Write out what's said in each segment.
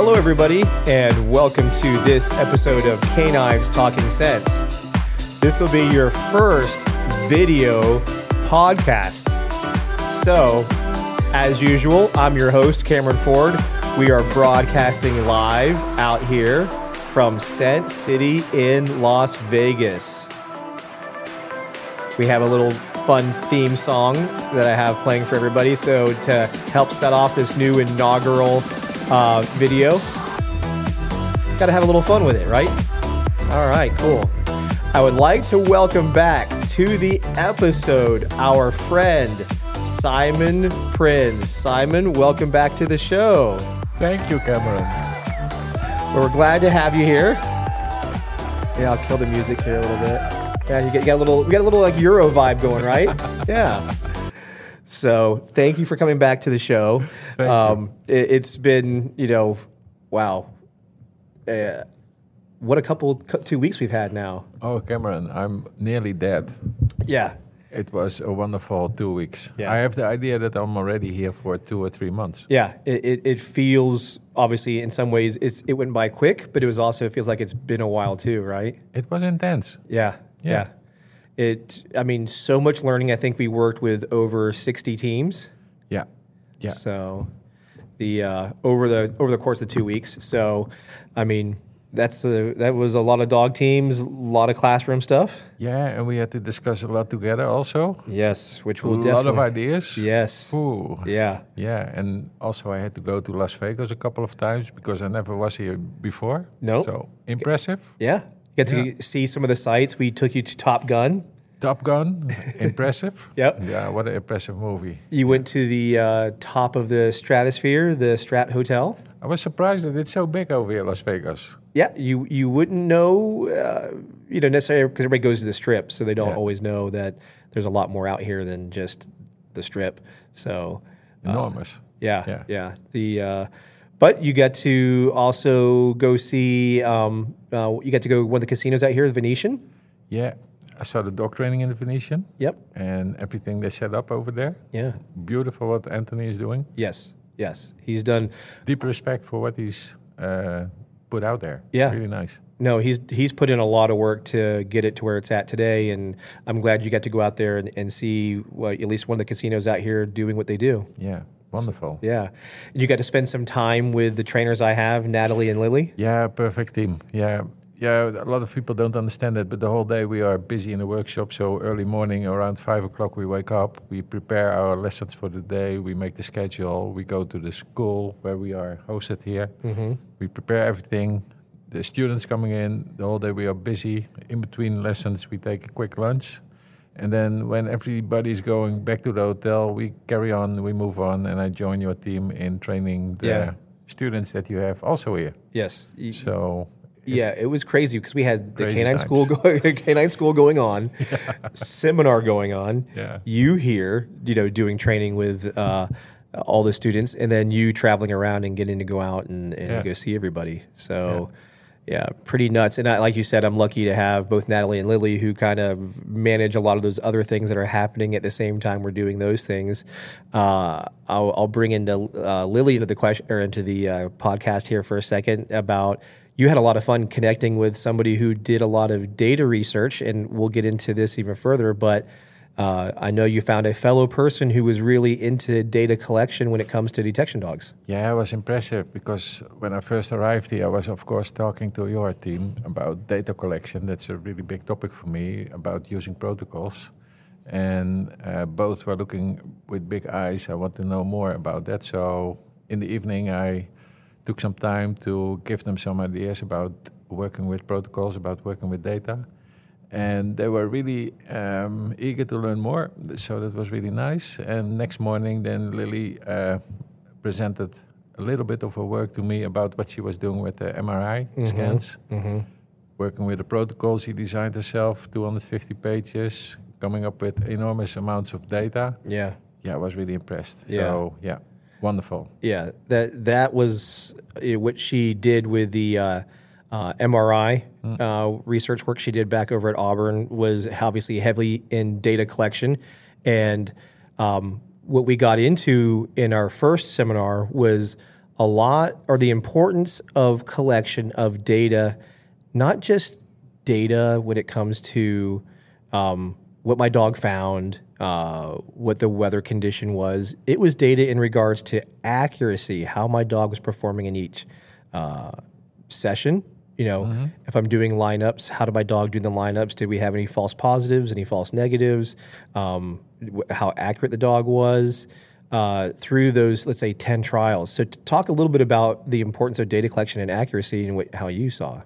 Hello, everybody, and welcome to this episode of Canines Talking Sense. This will be your first video podcast. So, as usual, I'm your host, Cameron Ford. We are broadcasting live out here from Scent City in Las Vegas. We have a little fun theme song that I have playing for everybody. So, to help set off this new inaugural uh, video, got to have a little fun with it, right? All right, cool. I would like to welcome back to the episode our friend Simon Prins. Simon, welcome back to the show. Thank you, Cameron. We're glad to have you here. Yeah, I'll kill the music here a little bit. Yeah, you get, you got a little, we got a little like Euro vibe going, right? yeah. So thank you for coming back to the show. Um, It, it's been, you know, wow. Uh, what a couple, two weeks we've had now. Oh, Cameron, I'm nearly dead. Yeah. It was a wonderful two weeks. Yeah. I have the idea that I'm already here for two or three months. Yeah. It, it, it feels obviously in some ways it's, it went by quick, but it was also, it feels like it's been a while too, right? It was intense. Yeah, yeah. Yeah. It. I mean, so much learning. I think we worked with over sixty teams. Yeah. Yeah. So, the uh, over the over the course of two weeks. So, I mean, that's a, that was a lot of dog teams, a lot of classroom stuff. Yeah, and we had to discuss a lot together also. Yes, which was A will lot of ideas. Yes. Ooh. Yeah. Yeah, and also I had to go to Las Vegas a couple of times because I never was here before. Nope. So impressive. Yeah. Get to Yeah. see some of the sites. We took you to Top Gun. Top Gun, impressive. Yep. Yeah, what an impressive movie. You went to the uh, top of the stratosphere, the Strat Hotel. I was surprised that it's so big over here, Las Vegas. Yeah, you you wouldn't know, uh, you know, necessarily because everybody goes to the strip, so they don't Yeah. always know that there's a lot more out here than just the strip. So, Enormous. yeah, yeah. Yeah. The uh, but you get to also go see. Um, uh, you get to go to one of the casinos out here, the Venetian. Yeah, I saw the dog training in the Venetian Yep. and everything they set up over there. Yeah. Beautiful what Anthony is doing. Yes. Yes. He's done. Deep respect for what he's uh, put out there. Yeah. really nice. No, he's he's put in a lot of work to get it to where it's at today, and I'm glad you got to go out there and, and see well, at least one of the casinos out here doing what they do. Yeah, wonderful. Yeah. You got to spend some time with the trainers I have, Natalie and Lily. Yeah, perfect team. Yeah, yeah. A lot of people don't understand that, but the whole day we are busy in the workshop. So early morning, around five o'clock, we wake up. We prepare our lessons for the day. We make the schedule. We go to the school where we are hosted here. Mm-hmm. We prepare everything. The students coming in. The whole day we are busy. In between lessons, we take a quick lunch. And then when everybody's going back to the hotel, we carry on, we move on, and I join your team in training the Yeah. students that you have also here. Yes. So yeah, it was crazy because we had the canine times. school go- canine school going on, seminar going on. Yeah. You here, you know, doing training with uh, all the students, and then you traveling around and getting to go out and, and Yeah. go see everybody. So. Yeah, pretty nuts. And I, like you said, I'm lucky to have both Natalie and Lily who kind of manage a lot of those other things that are happening at the same time we're doing those things. Uh, I'll, I'll bring into uh, Lily into the question or into the uh, podcast here for a second about you had a lot of fun connecting with somebody who did a lot of data research, and we'll get into this even further. But uh, I know you found a fellow person who was really into data collection when it comes to detection dogs. yeah, it was impressive because when I first arrived here, I was of course talking to your team about data collection. That's a really big topic for me about using protocols, and uh, both were looking with big eyes. I want to know more about that. So in the evening, I took some time to give them some ideas about working with protocols, about working with data. And they were really um, eager to learn more. So that was really nice. And next morning, then Lily uh, presented a little bit of her work to me about what she was doing with the MRI scans, Mm-hmm. working with the protocols she designed herself, 250 pages, coming up with enormous amounts of data. Yeah. Yeah, I was really impressed. Yeah. So yeah, wonderful. Yeah, that that was uh, what she did with the uh, uh, MRI uh, research work she did back over at Auburn was obviously heavily in data collection, and um, what we got into in our first seminar was a lot or the importance of collection of data, not just data when it comes to um, what my dog found, uh, what the weather condition was. It was data in regards to accuracy, how my dog was performing in each uh, session. You know, mm-hmm. if I'm doing lineups, how did my dog do the lineups? Did we have any false positives, any false negatives? Um, how accurate the dog was uh, through those, let's say, 10 trials. So, talk a little bit about the importance of data collection and accuracy and what, how you saw.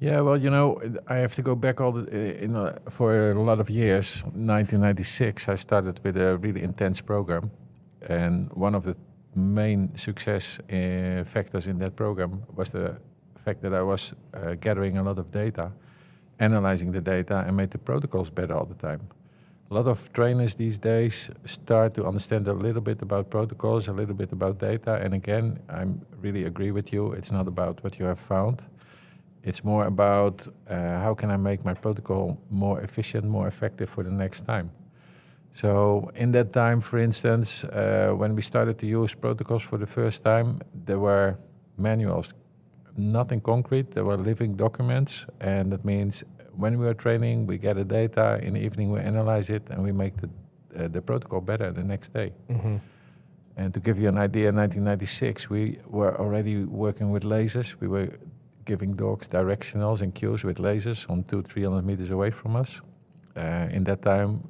Yeah, well, you know, I have to go back all the, in a, for a lot of years. 1996, I started with a really intense program, and one of the main success uh, factors in that program was the fact that I was uh, gathering a lot of data, analyzing the data, and made the protocols better all the time. A lot of trainers these days start to understand a little bit about protocols, a little bit about data, and again, I really agree with you. It's not about what you have found it's more about uh, how can I make my protocol more efficient, more effective for the next time. So in that time, for instance, uh, when we started to use protocols for the first time, there were manuals, nothing concrete. There were living documents, and that means when we are training, we gather data. In the evening, we analyze it, and we make the uh, the protocol better the next day. Mm-hmm. And to give you an idea, in 1996, we were already working with lasers. We were giving dogs directionals and cues with lasers on two, 300 meters away from us. Uh, in that time,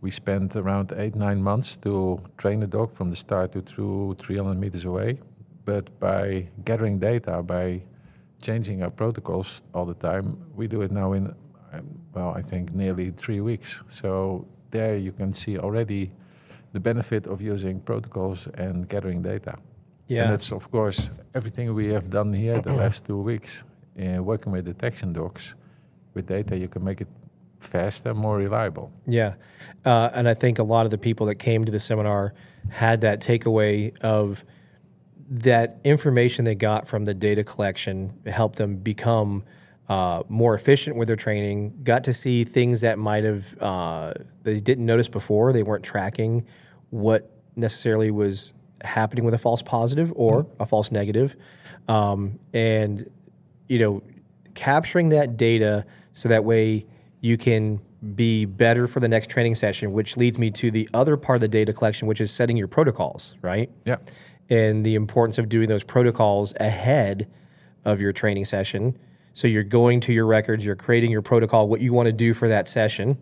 we spent around eight, nine months to train a dog from the start to through 300 meters away. But by gathering data, by changing our protocols all the time, we do it now in, well, I think nearly three weeks. So there you can see already the benefit of using protocols and gathering data. Yeah. And that's, of course, everything we have done here the last two weeks, in working with detection dogs. With data, you can make it faster, more reliable. Yeah. Uh, and I think a lot of the people that came to the seminar had that takeaway of that information they got from the data collection helped them become uh, more efficient with their training, got to see things that might have uh, they didn't notice before. They weren't tracking what necessarily was happening with a false positive or mm-hmm. a false negative, um, and you know, capturing that data so that way you can be better for the next training session. Which leads me to the other part of the data collection, which is setting your protocols, right? Yeah. And the importance of doing those protocols ahead of your training session. So you're going to your records, you're creating your protocol, what you want to do for that session.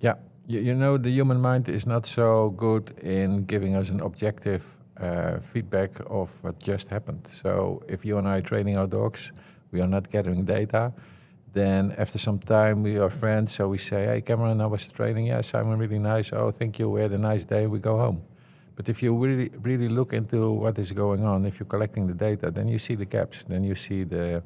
Yeah. You, you, know, the human mind is not so good in giving us an objective uh, feedback of what just happened. So if you and I are training our dogs, we are not gathering data. Then after some time, we are friends, so we say, "Hey, Cameron, I was training. Yeah, Simon, really nice. Oh, thank you. We had a nice day. We go home." But if you really, really look into what is going on, if you're collecting the data, then you see the gaps. Then you see the,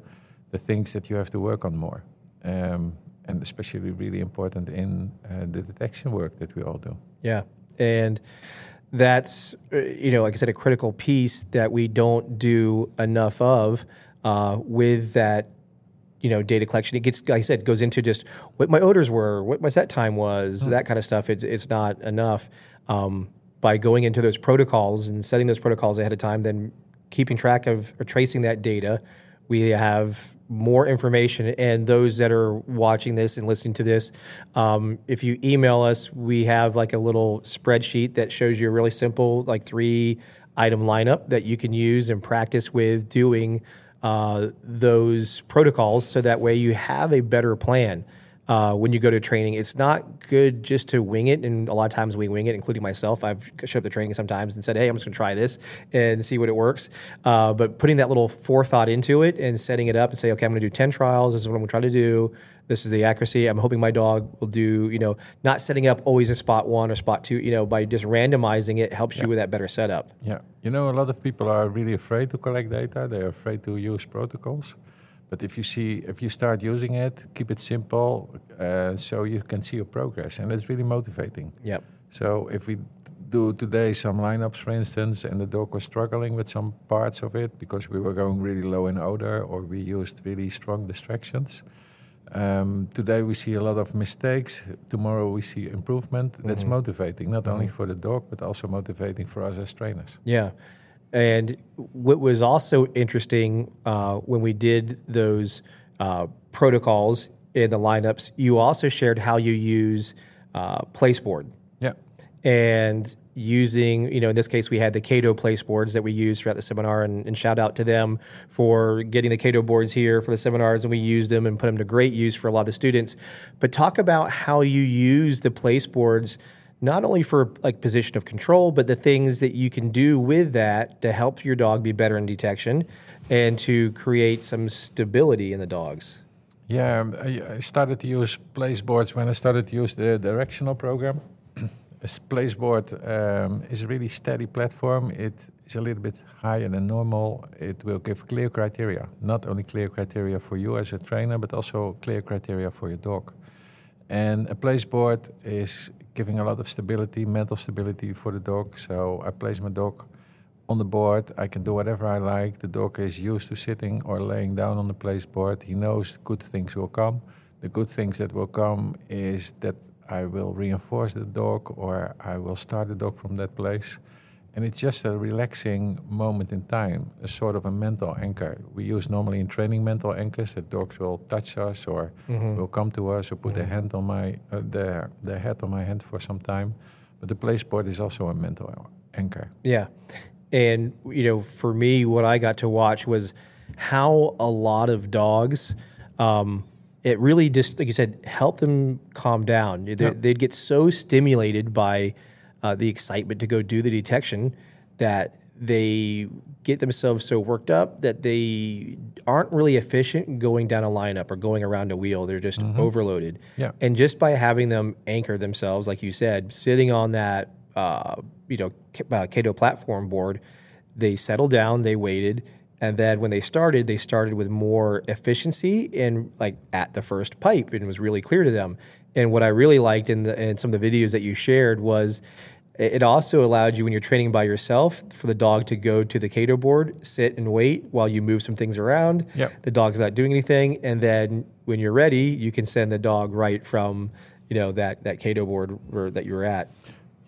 the things that you have to work on more. Um, and especially really important in uh, the detection work that we all do. Yeah, and that's uh, you know, like I said, a critical piece that we don't do enough of uh, with that. You know, data collection. It gets, like I said, goes into just what my odors were, what my set time was, mm-hmm. that kind of stuff. It's it's not enough. Um, by going into those protocols and setting those protocols ahead of time, then keeping track of or tracing that data, we have more information. And those that are watching this and listening to this um, if you email us we have like a little spreadsheet that shows you a really simple like three item lineup that you can use and practice with doing uh, those protocols so that way you have a better plan uh, when you go to training. It's not good just to wing it, and a lot of times we wing it, including myself. I've showed up to training sometimes and said, "Hey, I'm just going to try this and see what it works." Uh, but putting that little forethought into it and setting it up and say, "Okay, I'm going to do ten trials. This is what I'm going to try to do. This is the accuracy. I'm hoping my dog will do." You know, not setting up always a spot one or spot two. You know, by just randomizing it helps yeah. you with that better setup. Yeah, you know, a lot of people are really afraid to collect data. They're afraid to use protocols. But if you see, if you start using it, keep it simple, uh, so you can see your progress, and it's really motivating. Yep. So if we do today some lineups, for instance, and the dog was struggling with some parts of it because we were going really low in odor or we used really strong distractions. Um, today we see a lot of mistakes. Tomorrow we see improvement. Mm-hmm. That's motivating, not mm-hmm. only for the dog but also motivating for us as trainers. Yeah, And what was also interesting uh, when we did those uh, protocols in the lineups, you also shared how you use uh, Placeboard. Yeah. And using, you know, in this case, we had the Cato place boards that we used throughout the seminar, and, and, shout out to them for getting the Cato boards here for the seminars, and we used them and put them to great use for a lot of the students. But talk about how you use the place boards not only for like position of control, but the things that you can do with that to help your dog be better in detection and to create some stability in the dogs. Yeah, I started to use place boards when I started to use the directional program. A placeboard um, is a really steady platform. It is a little bit higher than normal. It will give clear criteria, not only clear criteria for you as a trainer, but also clear criteria for your dog. And a placeboard is giving a lot of stability, mental stability for the dog. So I place my dog on the board. I can do whatever I like. The dog is used to sitting or laying down on the place board. He knows good things will come. The good things that will come is that I will reinforce the dog or I will start the dog from that place. And it's just a relaxing moment in time, a sort of a mental anchor. We use normally in training mental anchors that dogs will touch us or mm-hmm. will come to us or put mm-hmm. their hand on my uh, their their head on my hand for some time. But the place board is also a mental anchor. Yeah, and you know, for me, what I got to watch was how a lot of dogs. Um, it really just like you said helped them calm down they'd get so stimulated by uh, the excitement to go do the detection that they get themselves so worked up that they aren't really efficient going down a lineup or going around a wheel they're just mm-hmm. overloaded yeah. and just by having them anchor themselves like you said sitting on that uh, you know uh, cato platform board they settled down they waited and then when they started, they started with more efficiency and like at the first pipe, and it was really clear to them. And what I really liked in, the, in some of the videos that you shared was it also allowed you when you're training by yourself for the dog to go to the Cato board, sit and wait while you move some things around. Yep. The dog's not doing anything, and then when you're ready, you can send the dog right from you know that that Cato board that you're at.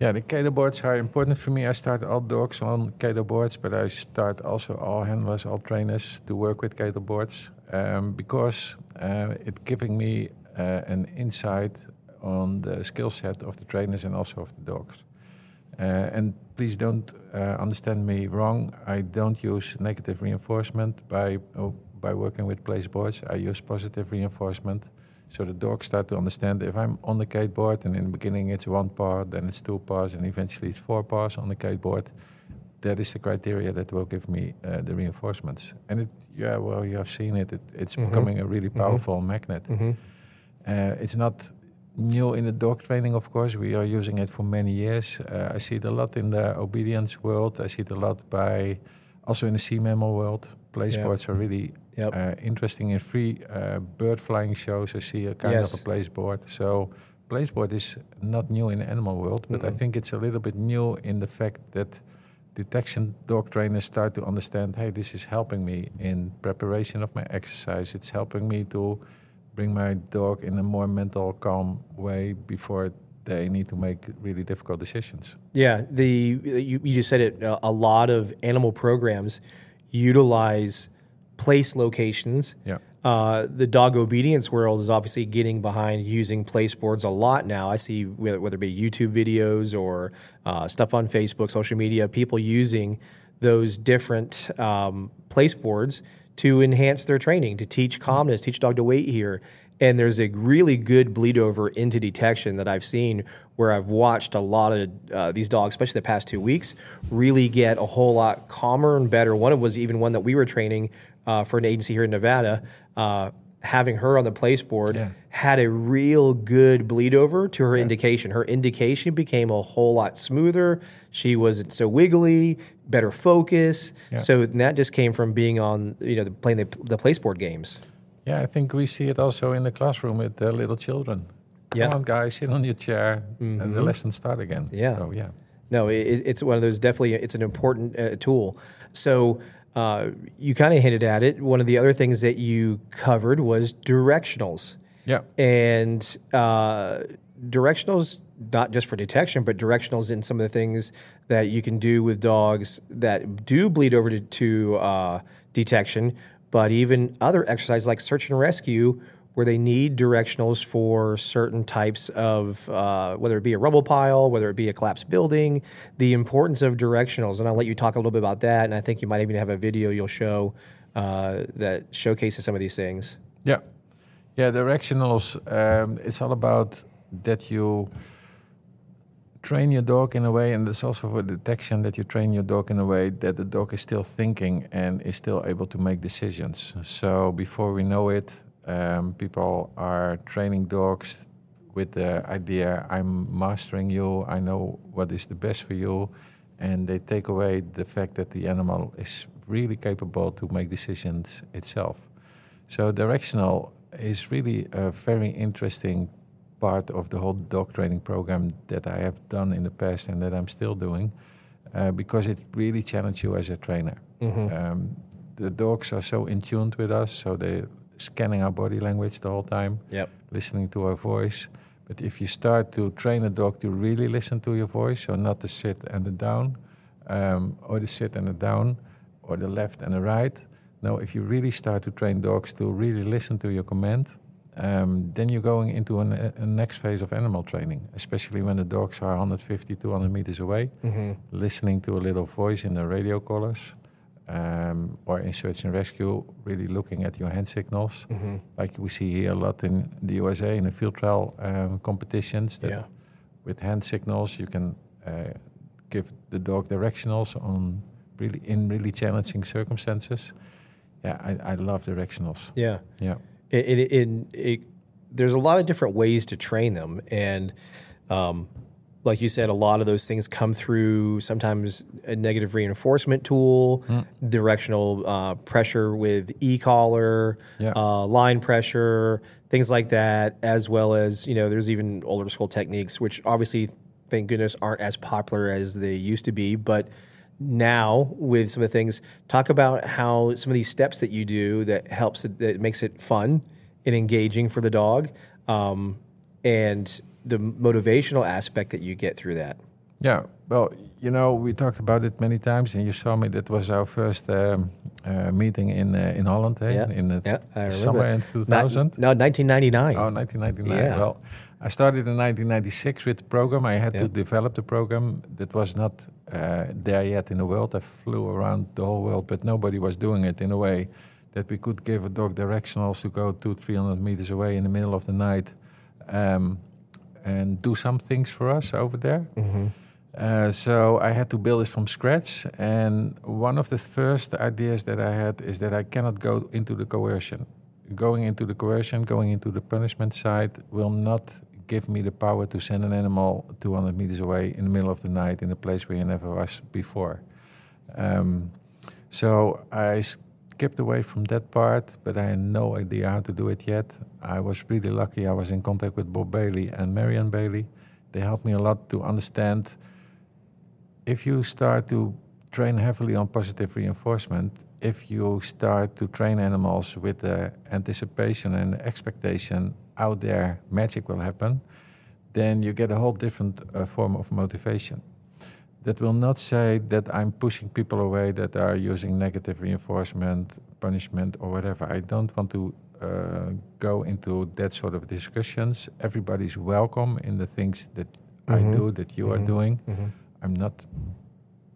Yeah, the Cato boards are important for me. I start all dogs on Cato boards, but I start also all handlers, all trainers to work with Cato boards um, because uh, it's giving me an insight on the skill set of the trainers and also of the dogs. Uh, and please don't uh, understand me wrong. I don't use negative reinforcement by oh, by working with place boards. I use positive reinforcement. So the dogs start to understand if I'm on the Cato board and in the beginning it's one paw, then it's two paws, and eventually it's four paws on the Cato board. That is the criteria that will give me uh, the reinforcements. And it, yeah, well, you have seen it. it it's mm-hmm. becoming a really mm-hmm. powerful mm-hmm. magnet. Mm-hmm. Uh, it's not new in the dog training, of course. We are using it for many years. Uh, I see it a lot in the obedience world. I see it a lot by also in the sea mammal world. Yeah. boards are really Yep. Uh, interesting in free uh, bird flying shows. I see a kind yes. of a placeboard. So placeboard is not new in the animal world, but mm-hmm. I think it's a little bit new in the fact that detection dog trainers start to understand, hey, this is helping me in preparation of my exercise. It's helping me to bring my dog in a more mental, calm way before they need to make really difficult decisions. Yeah, the you, you just said it. A lot of animal programs utilize place locations. Yeah. Uh, the dog obedience world is obviously getting behind using place boards a lot now. I see whether, whether it be YouTube videos or uh, stuff on Facebook, social media, people using those different um, place boards to enhance their training, to teach calmness, teach dog to wait here. And there's a really good bleed over into detection that I've seen where I've watched a lot of uh, these dogs, especially the past two weeks, really get a whole lot calmer and better. One of was even one that we were training uh, for an agency here in Nevada, uh, having her on the place board yeah. had a real good bleed over to her yeah. indication. Her indication became a whole lot smoother. She wasn't so wiggly, better focus. Yeah. So that just came from being on, you know, playing the, the place board games. Yeah, I think we see it also in the classroom with the little children. Come yeah. on, guys, sit on your chair, mm-hmm. and the mm-hmm. lesson start again. Yeah. So, yeah. No, it, it's one of those. Definitely, it's an important uh, tool. So uh, you kind of hinted at it. One of the other things that you covered was directionals. Yeah. And uh, directionals not just for detection, but directionals in some of the things that you can do with dogs that do bleed over to, to uh, detection, but even other exercises like search and rescue where they need directionals for certain types of, uh, whether it be a rubble pile, whether it be a collapsed building, the importance of directionals. And I'll let you talk a little bit about that. And I think you might even have a video you'll show uh, that showcases some of these things. Yeah. Yeah, directionals, um, it's all about that you train your dog in a way, and it's also for detection that you train your dog in a way that the dog is still thinking and is still able to make decisions. So before we know it, um, people are training dogs with the idea I'm mastering you, I know what is the best for you, and they take away the fact that the animal is really capable to make decisions itself. So directional is really a very interesting part of the whole dog training program that I have done in the past and that I'm still doing, uh, because it really challenges you as a trainer. Mm-hmm. Um, the dogs are so in tuned with us, so they scanning our body language the whole time, yep. listening to our voice. But if you start to train a dog to really listen to your voice, so not the sit and the down, um, or the sit and the down, or the left and the right. No, if you really start to train dogs to really listen to your command, um, then you're going into an, a next phase of animal training, especially when the dogs are 150, 200 meters away, mm-hmm. listening to a little voice in the radio collars um, or in search and rescue, really looking at your hand signals, mm-hmm. like we see here a lot in the USA in the field trial um, competitions. That yeah. With hand signals, you can uh, give the dog directionals on really in really challenging circumstances. Yeah, I, I love directionals. Yeah, yeah. It, it, it, it, there's a lot of different ways to train them, and um, like you said, a lot of those things come through sometimes a negative reinforcement tool, mm. directional uh, pressure with e collar, yeah. uh, line pressure, things like that, as well as, you know, there's even older school techniques, which obviously, thank goodness, aren't as popular as they used to be. But now, with some of the things, talk about how some of these steps that you do that helps, it, that makes it fun and engaging for the dog. Um, and the motivational aspect that you get through that. Yeah, well, you know, we talked about it many times, and you saw me. That was our first um, uh, meeting in uh, in Holland, eh? yeah. in the yeah, summer in 2000. no, 1999. Oh, 1999. Yeah. Well, I started in 1996 with the program. I had yeah. to develop the program. That was not uh, there yet in the world. I flew around the whole world, but nobody was doing it in a way that we could give a dog directionals to go two, 300 meters away in the middle of the night. Um, and do some things for us over there. Mm-hmm. Uh, so I had to build it from scratch. And one of the first ideas that I had is that I cannot go into the coercion. Going into the coercion, going into the punishment side will not give me the power to send an animal 200 meters away in the middle of the night in a place where he never was before. Um, so I skipped away from that part, but I had no idea how to do it yet. I was really lucky. I was in contact with Bob Bailey and Marian Bailey. They helped me a lot to understand if you start to train heavily on positive reinforcement, if you start to train animals with the anticipation and expectation out there magic will happen, then you get a whole different uh, form of motivation. That will not say that I'm pushing people away that are using negative reinforcement, punishment, or whatever. I don't want to uh, go into that sort of discussions. Everybody's welcome in the things that mm-hmm. I do, that you mm-hmm. are doing. Mm-hmm. I'm not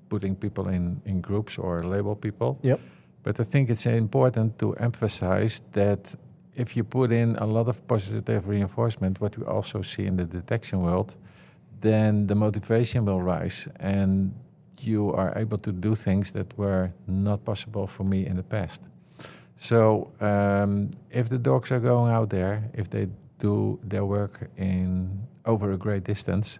putting people in, in groups or label people. Yep. But I think it's important to emphasize that if you put in a lot of positive reinforcement, what we also see in the detection world, then the motivation will rise and you are able to do things that were not possible for me in the past. So um, if the dogs are going out there, if they do their work in over a great distance,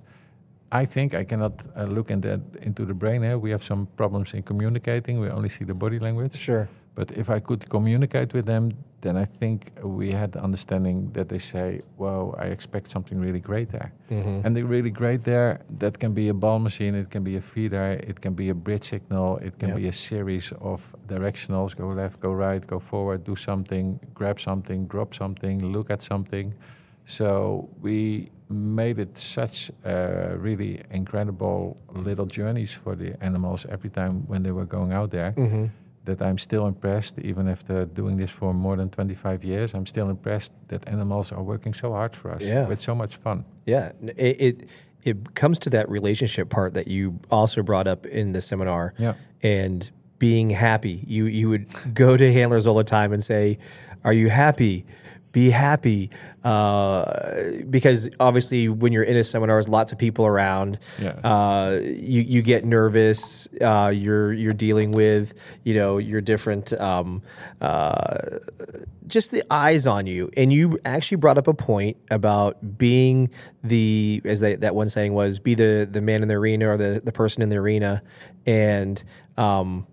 I think I cannot uh, look in that, into the brain here. We have some problems in communicating. We only see the body language. Sure. But if I could communicate with them, then I think we had the understanding that they say, "Wow, I expect something really great there." Mm-hmm. And the really great there, that can be a ball machine, it can be a feeder, it can be a bridge signal, it can yep. be a series of directionals: go left, go right, go forward, do something, grab something, drop something, look at something. So we made it such uh, really incredible little journeys for the animals every time when they were going out there Mm-hmm. That I'm still impressed, even after doing this for more than 25 years. I'm still impressed that animals are working so hard for us Yeah. with so much fun. Yeah, it, it it comes to that relationship part that you also brought up in the seminar. Yeah. and being happy. You you would go to handlers all the time and say, "Are you happy?" Be happy, uh, because obviously when you're in a seminar, there's lots of people around. Yeah. Uh, you you get nervous. Uh, you're you're dealing with you know your different um, uh, just the eyes on you. And you actually brought up a point about being the, as they, that one saying was, be the the man in the arena or the the person in the arena, and um,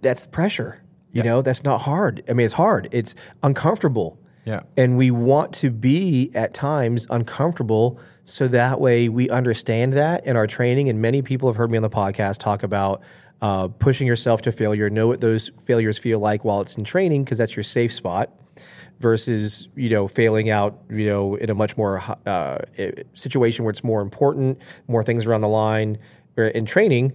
that's pressure. You Yeah. know, that's not hard. I mean, it's hard. It's uncomfortable. Yeah. And we want to be at times uncomfortable so that way we understand that in our training. And many people have heard me on the podcast talk about uh, pushing yourself to failure, know what those failures feel like while it's in training, because that's your safe spot, versus, you know, failing out, you know, in a much more uh, situation where it's more important, more things are on the line. In training,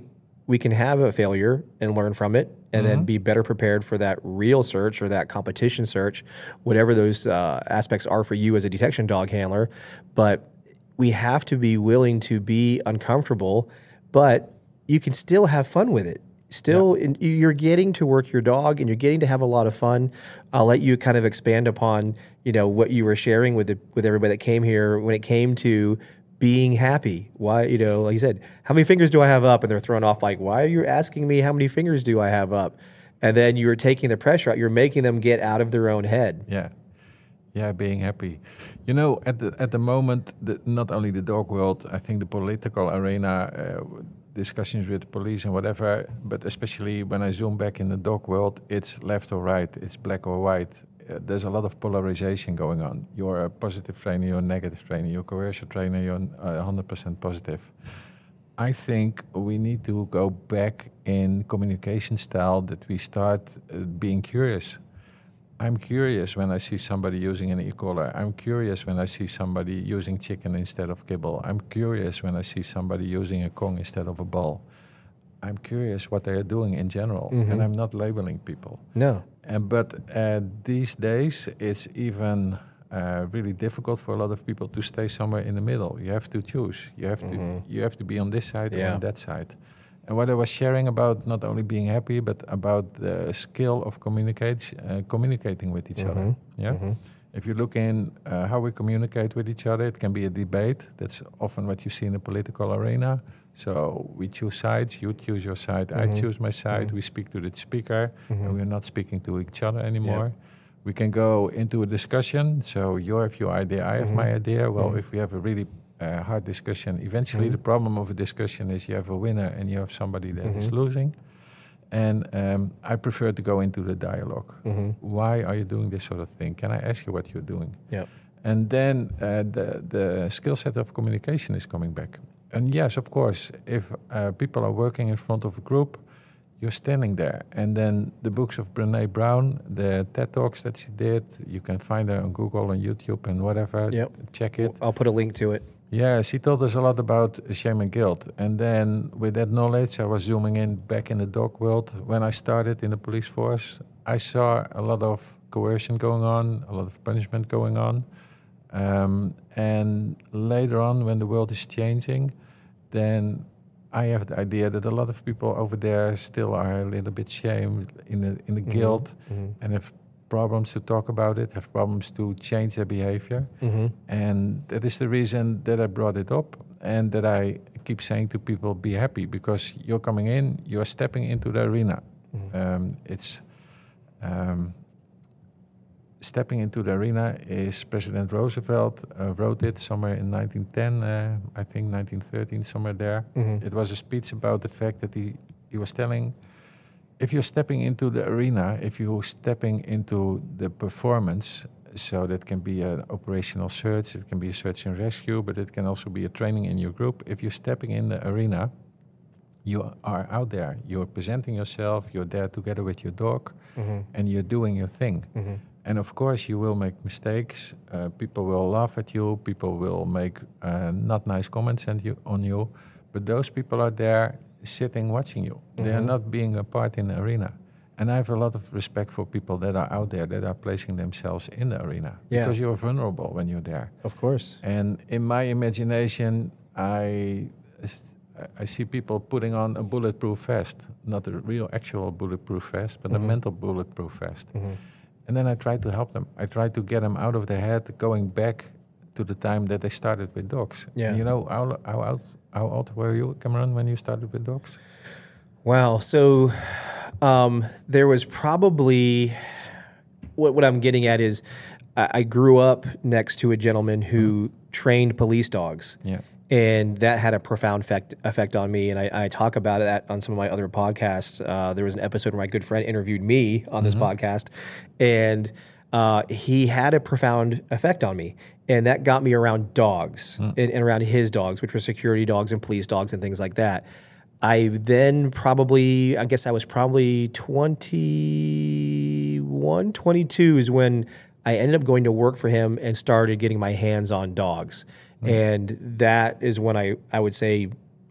we can have a failure and learn from it and then be better prepared for that real search or that competition search, whatever those uh, aspects are for you as a detection dog handler. But we have to be willing to be uncomfortable, but you can still have fun with it. Still, in, you're getting to work your dog and you're getting to have a lot of fun. I'll let you kind of expand upon, you know, what you were sharing with the, with everybody that came here when it came to being happy. Why, you know, like you said, how many fingers do I have up? And they're thrown off like, why are you asking me how many fingers do I have up? And then you're taking the pressure out. You're making them get out of their own head. Yeah, yeah, being happy. You know, at the at the moment, the, not only the dog world, I think the political arena, uh, discussions with police and whatever, but especially when I zoom back in the dog world, it's left or right, it's black or white. Uh, there's a lot of polarization going on. You're a positive trainer, you're a negative trainer, you're a coercion trainer, you're uh, 100% positive. I think we need to go back in communication style that we start uh, being curious. I'm curious when I see somebody using an e-collar. I'm curious when I see somebody using chicken instead of kibble. I'm curious when I see somebody using a Kong instead of a ball. I'm curious what they are doing in general, and I'm not labeling people. No. And but uh, these days, it's even uh, really difficult for a lot of people to stay somewhere in the middle. You have to choose. You have to you have to be on this side or on that side. And what I was sharing about not only being happy, but about the skill of communicate, uh, communicating with each other. Yeah. If you look in uh, how we communicate with each other, it can be a debate. That's often what you see in the political arena. So we choose sides. You choose your side. I mm-hmm. choose my mm-hmm. side. We speak to the speaker, and mm-hmm. we're not speaking to each other anymore. We can go into a discussion. So you have your idea, I have my idea. Well, if we have a really uh, hard discussion, eventually the problem of a discussion is you have a winner and you have somebody that is losing. And um, I prefer to go into the dialog Why are you doing this sort of thing? Can I ask you what you're doing? Yeah. And then uh, the, the skill set of communication is coming back. And yes, of course, if uh, people are working in front of a group, you're standing there. And then the books of Brene Brown, the TED Talks that she did, you can find her on Google and YouTube and whatever. Yep. Check it. I'll put a link to it. Yeah, she told us a lot about shame and guilt. And then with that knowledge, I was zooming in back in the dog world. When I started in the police force, I saw a lot of coercion going on, a lot of punishment going on. Um, and later on, when the world is changing, then I have the idea that a lot of people over there still are a little bit shamed in the, in the guilt and have problems to talk about it, have problems to change their behavior. And that is the reason that I brought it up and that I keep saying to people be happy because you're coming in, you're stepping into the arena. Um, it's um, stepping into the arena is President Roosevelt uh, wrote it somewhere in 1910, uh, I think 1913, somewhere there. It was a speech about the fact that he, he was telling if you're stepping into the arena, if you're stepping into the performance, so that can be an operational search, it can be a search and rescue, but it can also be a training in your group. If you're stepping in the arena, you are out there. You're presenting yourself. You're there together with your dog, and you're doing your thing. And of course, you will make mistakes. Uh, people will laugh at you. People will make uh, not nice comments on you, on you. But those people are there sitting watching you. Mm-hmm. They are mm-hmm. not being a part in the arena. And I have a lot of respect for people that are out there that are placing themselves in the arena yeah. because you're vulnerable when you're there. Of course. And in my imagination, I I see people putting on a bulletproof vest, not a real actual bulletproof vest, but mm-hmm. a mental bulletproof vest. Mm-hmm. And then I try to help them. I try to get them out of their head, going back to the time that they started with dogs. Yeah. And you know, how, how, old, how old were you, Cameron, when you started with dogs? Wow. So um, there was probably what, what I'm getting at is I, I grew up next to a gentleman who mm. trained police dogs. Yeah and that had a profound effect effect on me. And I, I talk about that on some of my other podcasts. Uh, there was an episode where my good friend interviewed me on this mm-hmm. podcast, and uh, he had a profound effect on me. And that got me around dogs mm. and, and around his dogs, which were security dogs and police dogs and things like that. I then probably, I guess I was probably 21, 22 is when I ended up going to work for him and started getting my hands on dogs. Mm-hmm. And that is when I, I would say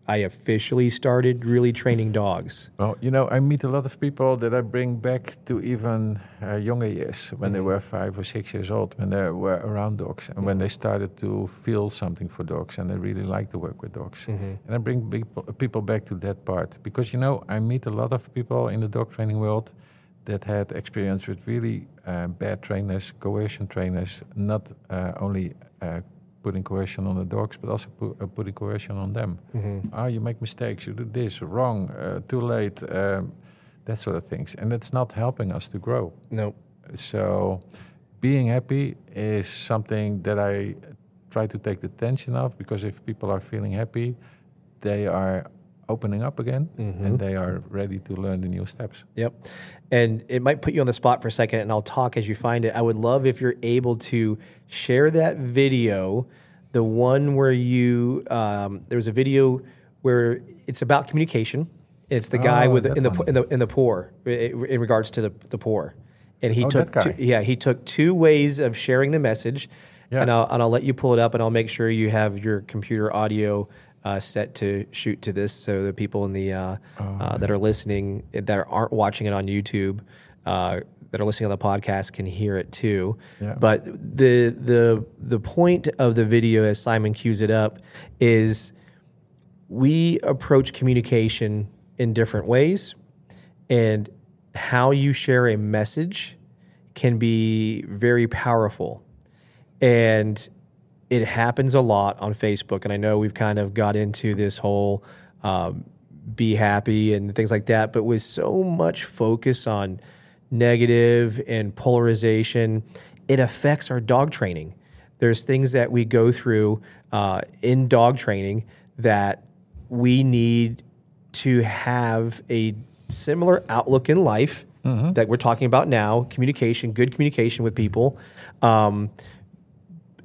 I officially started really training dogs. Well, you know, I meet a lot of people that I bring back to even uh, younger years when mm-hmm. they were five or six years old, when they were around dogs and mm-hmm. when they started to feel something for dogs and they really like to work with dogs. Mm-hmm. And I bring people, people back to that part because, you know, I meet a lot of people in the dog training world that had experience with really uh, bad trainers, coercion trainers, not uh, only uh, putting coercion on the dogs, but also pu- uh, putting coercion on them. Mm-hmm. Ah, you make mistakes, you do this wrong, uh, too late, um, that sort of things, and it's not helping us to grow. No. So, being happy is something that I try to take the tension of because if people are feeling happy, they are opening up again mm-hmm. and they are ready to learn the new steps. Yep. And it might put you on the spot for a second and I'll talk as you find it. I would love if you're able to share that video, the one where you, um, there was a video where it's about communication. It's the guy oh, with in the in the in the poor in regards to the the poor, and he oh, took two, yeah he took two ways of sharing the message, yeah. and I'll and I'll let you pull it up and I'll make sure you have your computer audio uh, set to shoot to this, so the people in the uh, oh, uh, that are listening that aren't watching it on YouTube uh, that are listening on the podcast can hear it too. Yeah. But the the the point of the video, as Simon cues it up, is we approach communication in different ways, and how you share a message can be very powerful. And it happens a lot on Facebook, and I know we've kind of got into this whole um, be happy and things like that, but with so much focus on negative and polarization, it affects our dog training. There's things that we go through uh, in dog training that we need to have a similar outlook in life mm-hmm. that we're talking about now communication, good communication with people. Um,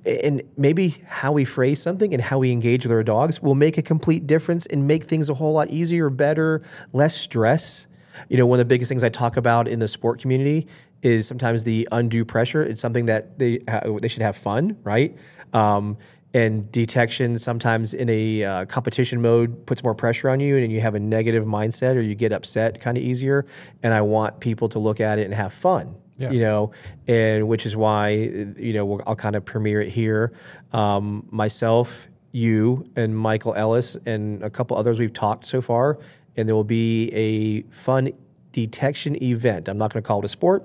and maybe how we phrase something and how we engage with our dogs will make a complete difference and make things a whole lot easier, better, less stress. You know, one of the biggest things I talk about in the sport community is sometimes the undue pressure. It's something that they they should have fun, right? Um, and detection sometimes in a uh, competition mode puts more pressure on you and you have a negative mindset or you get upset kind of easier and i want people to look at it and have fun yeah. You know, and which is why you know we'll, I'll kind of premiere it here. Um, myself, you, and Michael Ellis, and a couple others we've talked so far, and there will be a fun detection event. I'm not going to call it a sport.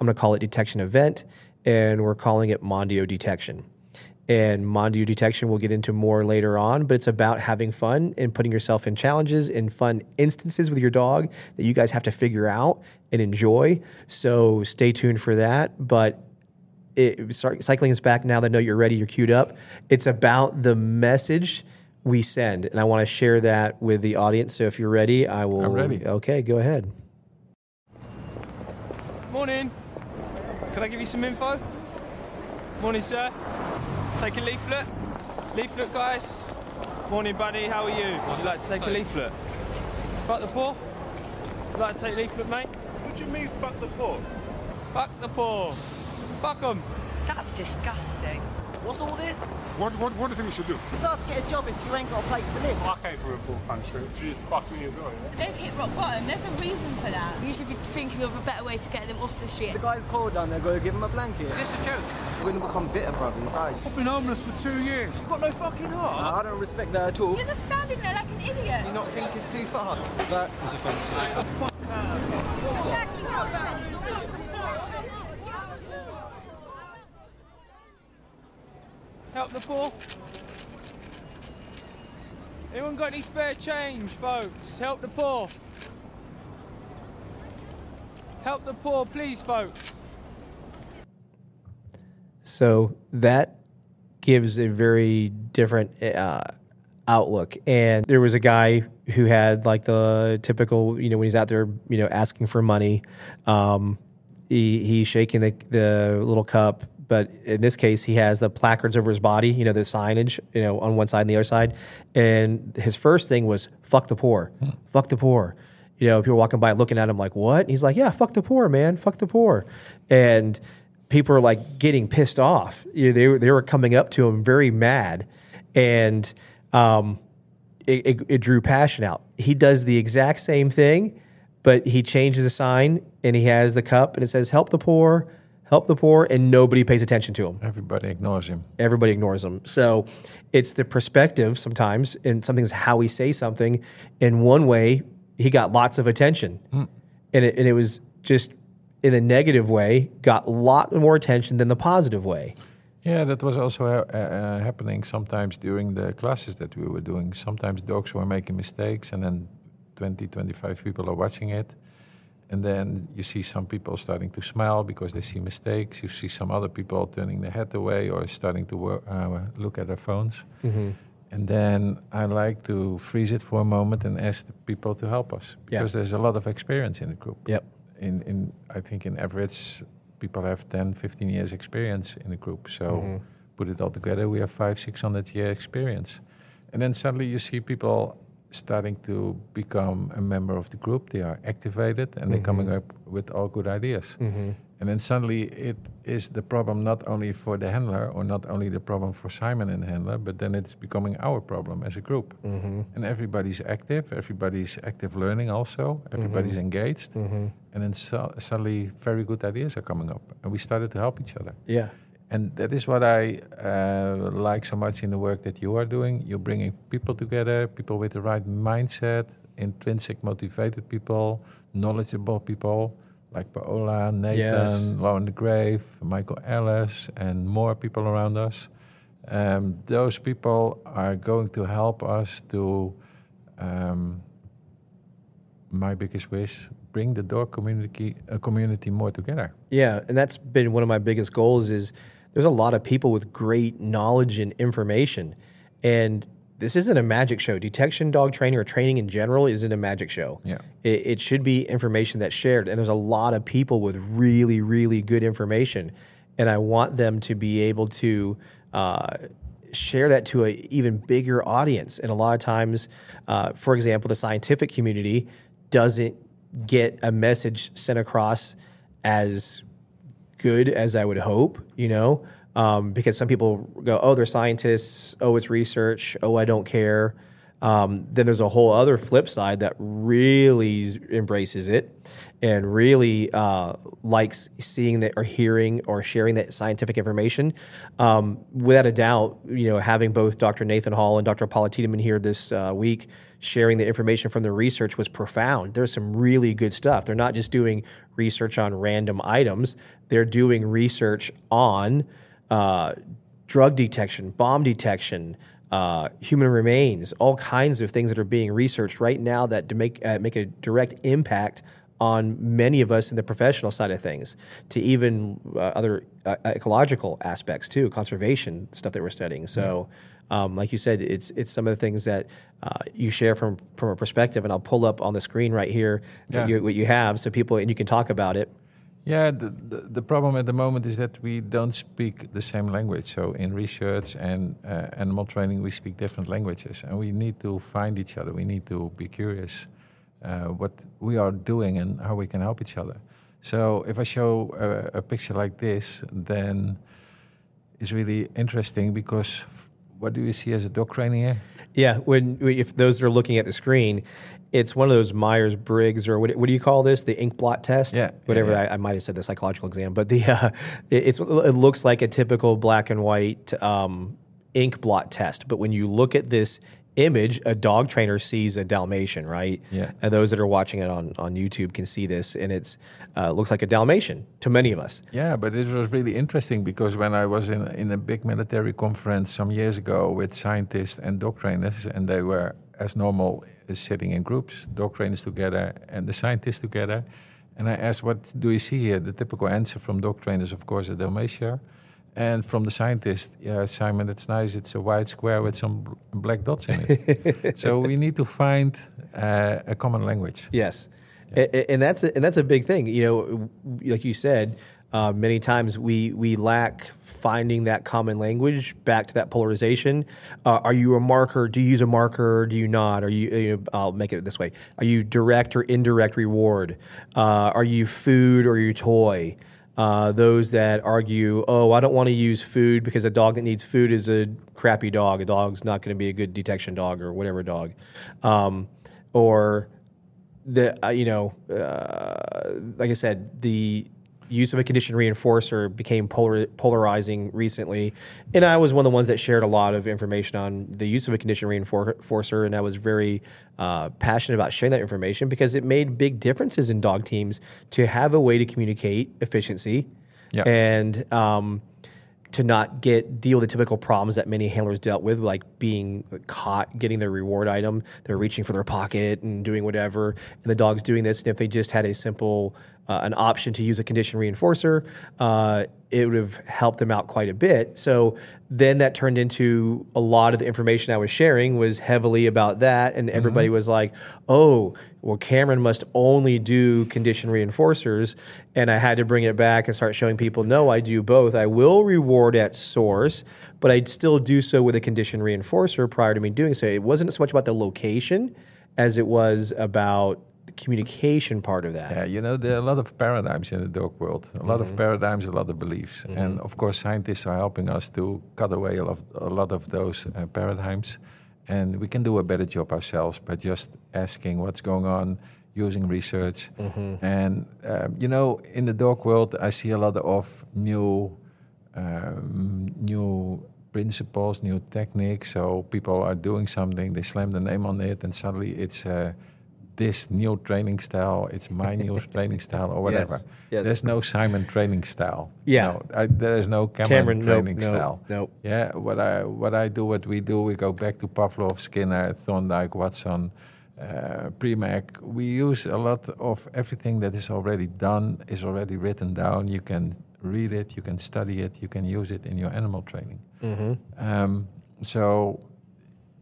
I'm going to call it detection event, and we're calling it Mondio Detection and Mondio detection we'll get into more later on, but it's about having fun and putting yourself in challenges and fun instances with your dog that you guys have to figure out and enjoy. So stay tuned for that. But it, cycling is back now that I know you're ready, you're queued up. It's about the message we send, and I want to share that with the audience. So if you're ready, I will. I'm ready. Okay, go ahead. Morning. Can I give you some info? Morning, sir. Take a leaflet. Leaflet, guys. Morning, buddy. How are you? Would you like to take a leaflet? Buck the paw? Would you like to take a leaflet, mate? What do you mean, buck the paw? Buck the paw. Fuck them. That's disgusting. What's all this? What, what, what do you think we should do? It's hard to get a job if you ain't got a place to live. I came from a poor country. She's fucked me as well, yeah? They've hit rock bottom. There's a reason for that. You should be thinking of a better way to get them off the street. The guy's cold down there, go give him a blanket. Is this a joke? We're gonna become bitter, bruv, inside. I've been homeless for two years. You've got no fucking heart. I don't respect that at all. You're just standing there like an idiot. You not think it's too far? That is offensive. Help the poor. Anyone got any spare change, folks? Help the poor. Help the poor, please, folks. So that gives a very different uh, outlook. And there was a guy who had like the typical, you know, when he's out there, you know, asking for money, um, he, he's shaking the, the little cup. But in this case, he has the placards over his body, you know, the signage, you know, on one side and the other side. And his first thing was, fuck the poor, fuck the poor. You know, people walking by looking at him like, what? And he's like, yeah, fuck the poor, man, fuck the poor. And people are like getting pissed off. You know, they were they were coming up to him very mad, and um, it, it, it drew passion out. He does the exact same thing, but he changes the sign and he has the cup and it says "Help the poor, help the poor," and nobody pays attention to him. Everybody ignores him. Everybody ignores him. So it's the perspective sometimes, and something's how we say something. In one way, he got lots of attention, and it, and it was just in a negative way, got a lot more attention than the positive way. Yeah, that was also uh, uh, happening sometimes during the classes that we were doing. Sometimes dogs were making mistakes, and then 20, 25 people are watching it. And then you see some people starting to smile because they see mistakes. You see some other people turning their head away or starting to wor- uh, look at their phones. And then I like to freeze it for a moment and ask the people to help us because there's a lot of experience in the group. Yep. In, in I think in average, people have 10, 15 years experience in the group. So put it all together, we have five, 600 year experience. And then suddenly you see people starting to become a member of the group. They are activated and they're coming mm-hmm. up with all good ideas. Mm-hmm. And then suddenly it is the problem not only for the handler or not only the problem for Simon and the handler, but then it's becoming our problem as a group. Mm-hmm. And everybody's active, everybody's active learning also, everybody's engaged. And then so, suddenly very good ideas are coming up. And we started to help each other. Yeah. And that is what I uh, like so much in the work that you are doing. You're bringing people together, people with the right mindset, intrinsic motivated people, knowledgeable people like Paola, Nathan, Yes. Lauren de Grave, Michael Ellis, and more people around us. Um, those people are going to help us to, um, my biggest wish, bring the dog community, uh, community more together. Yeah, and that's been one of my biggest goals is there's a lot of people with great knowledge and information. And this isn't a magic show. Detection dog training or training in general isn't a magic show. Yeah. It, it should be information that's shared. And there's a lot of people with really, really good information. And I want them to be able to uh, share that to an even bigger audience. And a lot of times, uh, for example, the scientific community doesn't get a message sent across as good as I would hope, you know, um, because some people go, oh, they're scientists, oh, it's research, oh, I don't care. Um, then there's a whole other flip side that really embraces it and really uh, likes seeing that or hearing or sharing that scientific information. Um, without a doubt, you know, having both Dr. Nathan Hall and Dr. Paola Tiedemann here this uh, week sharing the information from the research was profound. There's some really good stuff. They're not just doing research on random items, they're doing research on uh, drug detection, bomb detection, uh, human remains, all kinds of things that are being researched right now that make uh, make a direct impact on many of us in the professional side of things, to even uh, other uh, ecological aspects too, conservation stuff that we're studying. So. Um, like you said, it's it's some of the things that uh, you share from from a perspective, and I'll pull up on the screen right here Yeah. what, you, what you have, so people and you can talk about it. Yeah, the, the, the problem at the moment is that we don't speak the same language. So in research and uh, animal training, we speak different languages, and we need to find each other. We need to be curious uh, what we are doing and how we can help each other. So if I show a, a picture like this, then it's really interesting because f- what do you see as a dog training here? Yeah, when if those are looking at the screen, it's one of those Myers Briggs or what, what do you call this? The ink blot test. Yeah, whatever. yeah, yeah. I, I might have said the psychological exam, but the uh, it, it's it looks like a typical black and white um, ink blot test. But when you look at this image, a dog trainer sees a Dalmatian, right? Yeah. And those that are watching it on on YouTube can see this, and it's uh, looks like a Dalmatian to many of us. Yeah, but it was really interesting because when I was in in a big military conference some years ago with scientists and dog trainers, and they were as normal as sitting in groups, dog trainers together and the scientists together. And I asked, "What do you see here?" The typical answer from dog trainers, of course, a Dalmatian. And from the scientist, yeah, Simon, it's nice. It's a white square with some black dots in it. so we need to find uh, a common language. Yes, a- and that's a, and that's a big thing. You know, like you said, uh, many times we we lack finding that common language. Back to that polarization. Uh, are you a marker? Do you use a marker? Do you not? Are you? you know, I'll make it this way. Are you direct or indirect reward? Uh, are you food or you toy? Uh, those that argue, oh, I don't want to use food because a dog that needs food is a crappy dog. A dog's not going to be a good detection dog or whatever dog. Um, or the uh, you know, uh, like I said, the use of a condition reinforcer became polar, polarizing recently, and I was one of the ones that shared a lot of information on the use of a condition reinforcer, and I was very uh, passionate about sharing that information because it made big differences in dog teams to have a way to communicate efficiency Yeah. and. Um, to not get deal with the typical problems that many handlers dealt with, like being caught getting their reward item, they're reaching for their pocket and doing whatever, and the dog's doing this. And if they just had a simple uh, an option to use a condition reinforcer, uh, it would have helped them out quite a bit. So then that turned into a lot of the information I was sharing was heavily about that, and everybody was like, "Oh, well, Cameron must only do condition reinforcers," and I had to bring it back and start showing people, "No, I do both. I will reward at source, but I'd still do so with a condition reinforcer prior to me doing so." It wasn't so much about the location as it was about communication part of that. Yeah, you know, there are a lot of paradigms in the dog world. A lot of paradigms, a lot of beliefs, and of course, scientists are helping us to cut away a lot, a lot of those uh, paradigms. And we can do a better job ourselves by just asking what's going on, using research, and um, you know, in the dog world, I see a lot of new, um, new principles, new techniques. So people are doing something, they slam the name on it, and suddenly it's. Uh, this new training style, it's my new training style, or whatever. Yes, yes. There's no Simon training style. Yeah. No, I, there is no Cameron, Cameron, training nope, style. nope. Yeah, what I what I do, what we do, we go back to Pavlov, Skinner, Thorndike, Watson, uh, Premack. We use a lot of everything that is already done, is already written down. You can read it, you can study it, you can use it in your animal training. Um, so,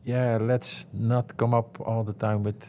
yeah, let's not come up all the time with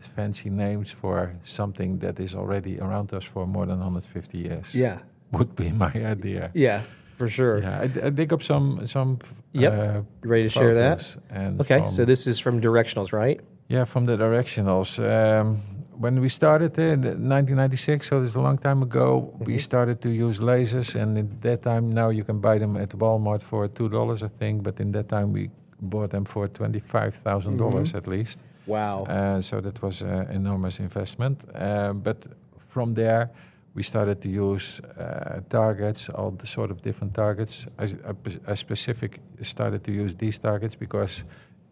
fancy names for something that is already around us for more than 150 years. Yeah. would be my idea. Yeah, for sure. Yeah, I, I dig up some some. Yep. Uh, ready to share that? Okay, so this is from directionals, right? yeah, from the directionals. Um, when we started in 1996, so this is a long time ago, we Mm-hmm. started to use lasers, and at that time, now you can buy them at Walmart for two dollars, I think. But in that time, we bought them for twenty-five dollars at least. Wow. Uh, so that was an enormous investment. Uh, but from there, we started to use uh, targets, all the sort of different targets. I, I, I specific started to use these targets because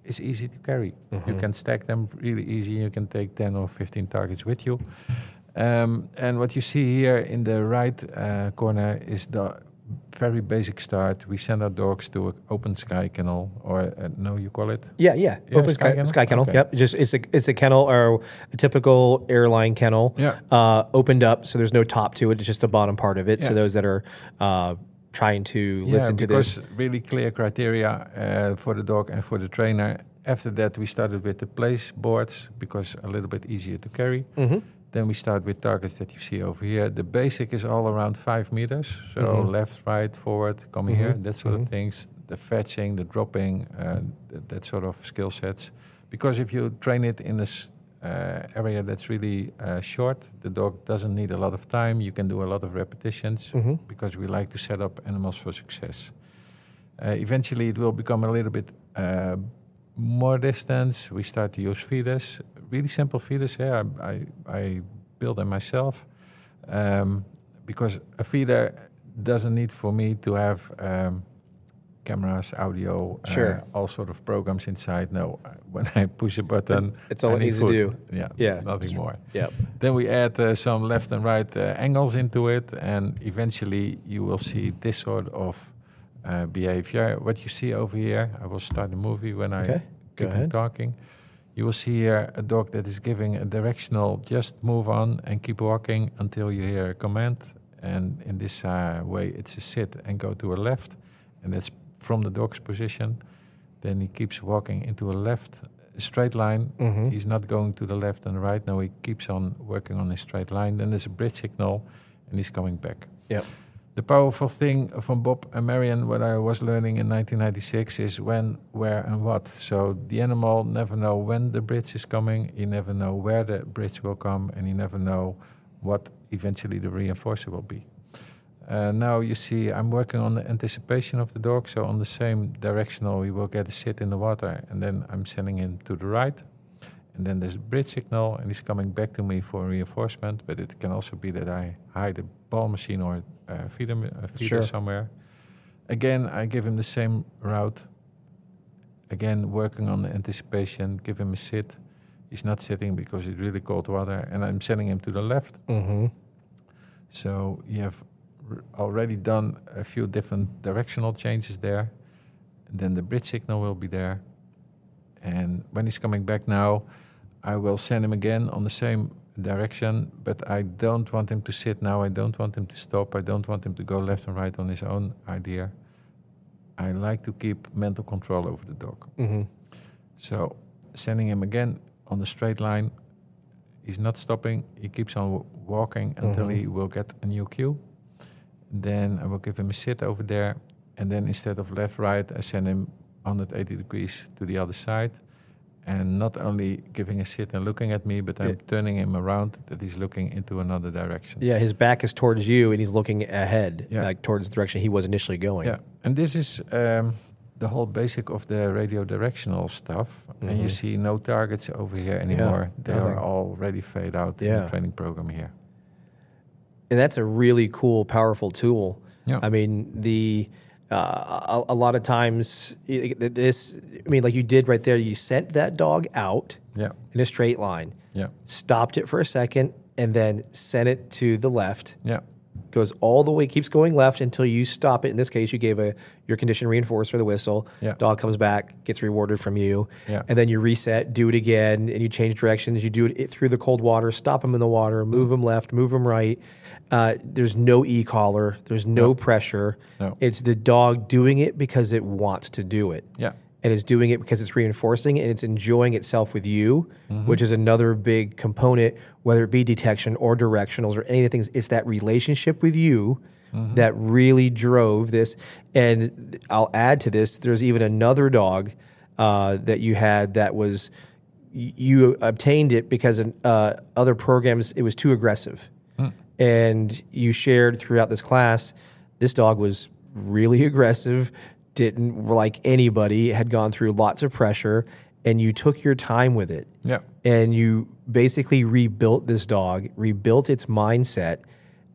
it's easy to carry. You can stack them really easy. You can take 10 or 15 targets with you. Um, and what you see here in the right uh, corner is the very basic start. We send our dogs to an open sky kennel, or uh, no, you call it? Yeah, yeah. Yeah, Open sky sky, kennel? sky kennel. Okay. Yep. Just it's a it's a kennel or a typical airline kennel. Yeah. Uh, opened up, so there's no top to it. It's just the bottom part of it. So those that are uh, trying to Yeah, listen to yeah, this. really clear criteria uh, for the dog and for the trainer. After that, we started with the place boards because a little bit easier to carry. Mm-hmm. Then we start with targets that you see over here. The basic is all around five meters, so Mhm. left, right, forward, come here, Mhm, that sort mhm. of things. The fetching, the dropping, uh, th- that sort of skill sets. Because if you train it in a s- uh, area that's really uh, short. The dog doesn't need a lot of time. You can do a lot of repetitions Mhm. because we like to set up animals for success. Uh, eventually, it will become a little bit uh, more distance. We start to use feeders, really simple feeders. here. I, I, I build them myself um, because a feeder doesn't need for me to have um, cameras, audio, Sure. uh, all sort of programs inside. No, uh, when I push a button, It's all I it need needs to do. Yeah, Yeah. nothing more. Yep. Then we add uh, some left and right uh, angles into it, and eventually you will see this sort of uh, behavior. What you see over here, I will start the movie when I Okay, keep on talking. You will see here a dog that is giving a directional, just move on and keep walking until you hear a command. And in this uh, way, it's a sit and go to a left, and that's from the dog's position. Then he keeps walking into a left straight line. Mhm. He's not going to the left and right. No, he keeps on working on a straight line. Then there's a bridge signal, and he's coming back. Yep. The powerful thing from Bob and Marian, what I was learning in 1996, is when, where, and what. So the animal never know when the bridge is coming. You never know where the bridge will come, and you never know what eventually the reinforcer will be. Uh, now you see I'm working on the anticipation of the dog. So on the same directional, he will get a sit in the water, and then I'm sending him to the right. And then there's a bridge signal, and he's coming back to me for reinforcement. But it can also be that I hide a ball machine or uh, feed him feeder Sure. somewhere. Again, I give him the same route. Again, working on the anticipation, give him a sit. He's not sitting because it's really cold water, and I'm sending him to the left. Mm-hmm. So you have r- already done a few different directional changes there. And then the bridge signal will be there. And when he's coming back now, I will send him again on the same direction, but I don't want him to sit now. I don't want him to stop. I don't want him to go left and right on his own idea. I like to keep mental control over the dog. Mm-hmm. So sending him again on the straight line, he's not stopping. He keeps on w- walking until Mhm. he will get a new cue. Then I will give him a sit over there, and then instead of left right, I send him 180 degrees to the other side, and not only giving a sit and looking at me, but I'm Yeah. turning him around that he's looking into another direction. Yeah, his back is towards you, and he's looking ahead, Yeah. like towards the direction he was initially going. Yeah, and this is um, the whole basic of the radio directional stuff. And you Mhm. see no targets over here anymore. They are nothing. already fade out in the training program here. and that's a really cool, powerful tool. Yeah. I mean, the uh, a, a lot of times this. I mean, like you did right there. You sent that dog out Yeah, in a straight line, yeah, stopped it for a second, and then sent it to the left. yeah, Goes all the way, keeps going left until you stop it. In this case, you gave a your condition reinforcer the whistle. Yeah. Dog comes back, gets rewarded from you, Yeah. and then you reset, do it again, and you change directions. You do it through the cold water, stop them in the water, move them left, move them right. Uh, there's no e collar, there's no No. pressure. No. It's the dog doing it because it wants to do it yeah, and it's doing it because it's reinforcing and it's enjoying itself with you, Mm-hmm. which is another big component, whether it be detection or directionals or any of the things. It's that relationship with you Mm-hmm. that really drove this. And I'll add to this: there's even another dog uh, that you had that was you obtained it because in uh, other programs it was too aggressive, Hmm. and you shared throughout this class. This dog was really aggressive, didn't like anybody, had gone through lots of pressure, and you took your time with it yeah, and you basically rebuilt this dog, rebuilt its mindset,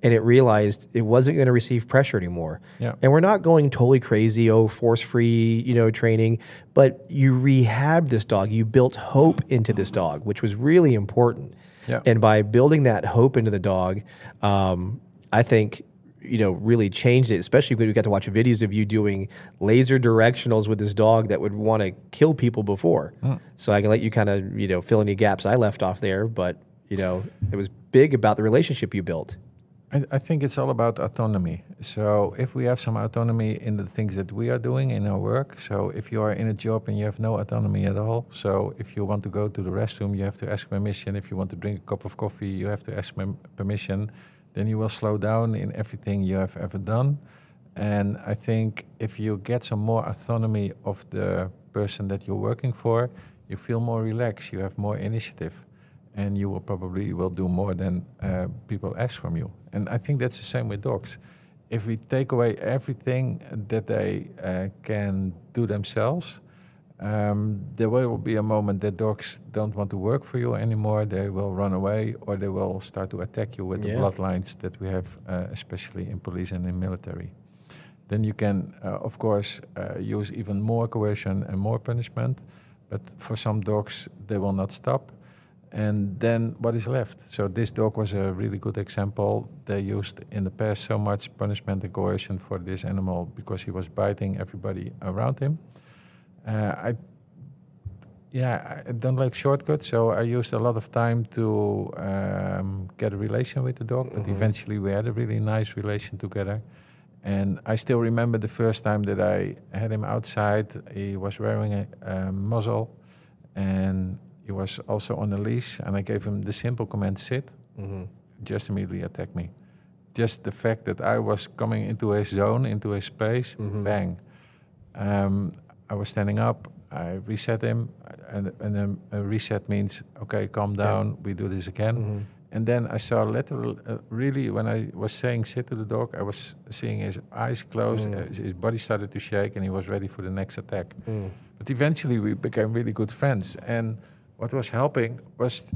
and it realized it wasn't going to receive pressure anymore. Yeah. And we're not going totally crazy, oh, force free, you know, training, but you rehabbed this dog. You built hope into this dog, which was really important. Yeah. And by building that hope into the dog, um, I think you know really changed it. Especially when we got to watch videos of you doing laser directionals with this dog that would want to kill people before. Hmm. So I can let you kind of you know fill any gaps I left off there, but you know it was big about the relationship you built. I, I think it's all about autonomy. So if we have some autonomy in the things that we are doing in our work, so if you are in a job and you have no autonomy at all, so if you want to go to the restroom, you have to ask permission. If you want to drink a cup of coffee, you have to ask permission. Then you will slow down in everything you have ever done. And I think if you get some more autonomy of the person that you're working for, you feel more relaxed, you have more initiative. and you will probably will do more than uh, people ask from you. And I think that's the same with dogs. If we take away everything that they uh, can do themselves, um, there will be a moment that dogs don't want to work for you anymore. They will run away, or they will start to attack you with Yeah. the bloodlines that we have, uh, especially in police and in military. Then you can, uh, of course, uh, use even more coercion and more punishment. But for some dogs, they will not stop. And then what is left? So this dog was a really good example. They used in the past so much punishment and coercion for this animal because he was biting everybody around him. Uh, I, yeah, I don't like shortcuts, so I used a lot of time to um, get a relation with the dog. But Mhm. eventually, we had a really nice relation together. And I still remember the first time that I had him outside. He was wearing a, a muzzle, and he was also on a leash. And I gave him the simple command "sit." Mhm. Just immediately attacked me. Just the fact that I was coming into his zone, into his space, Mhm. bang. Um, I was standing up. I reset him, and, and then a reset means okay, calm Yeah. down. We do this again. Mhm. And then I saw literal, uh, really, when I was saying sit to the dog, I was seeing his eyes closed, Mm. his, his body started to shake, and he was ready for the next attack. Mm. But eventually, we became really good friends. And what was helping was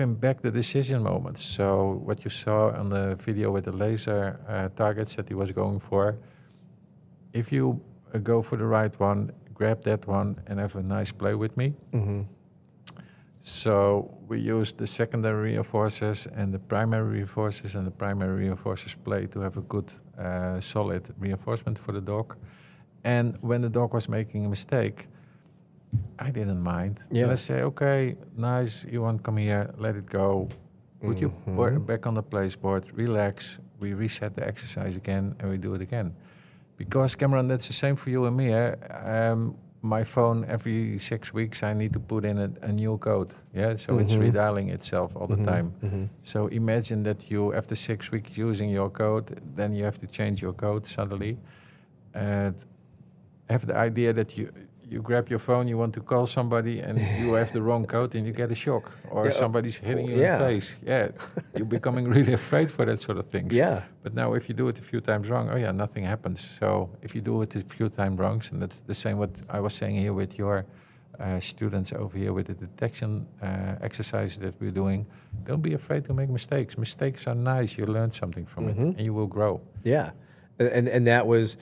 him back the decision moments. So, what you saw on the video with the laser uh, targets that he was going for, if you uh, go for the right one, grab that one, and have a nice play with me. Mhm. So we use the secondary reinforcers and the primary reinforcers, and the primary reinforcers play to have a good, uh, solid reinforcement for the dog. And when the dog was making a mistake, I didn't mind. Yeah. Let's say, okay, nice, you want to come here, let it go. Put you Mhm. wor- back on the place board, relax. We reset the exercise again, and we do it again. Because Cameron, that's the same for you and me. Eh? Um, my phone every six weeks, I need to put in a, a new code. Yeah, so it's Mhm. redialing itself all the Mhm. time. Mhm. So imagine that you, after six weeks using your code, then you have to change your code suddenly. Uh, have the idea that you you grab your phone, you want to call somebody, and you have the wrong code, and you get a shock, or Yeah, uh, somebody's hitting you yeah. in the face. Yeah, you're becoming really afraid for that sort of things. Yeah. But now, if you do it a few times wrong, oh yeah, nothing happens. So if you do it a few times wrong, and that's the same what I was saying here with your uh, students over here with the detection uh, exercises that we're doing, don't be afraid to make mistakes. Mistakes are nice. You learn something from it, Mhm. and you will grow. Yeah, and and, that was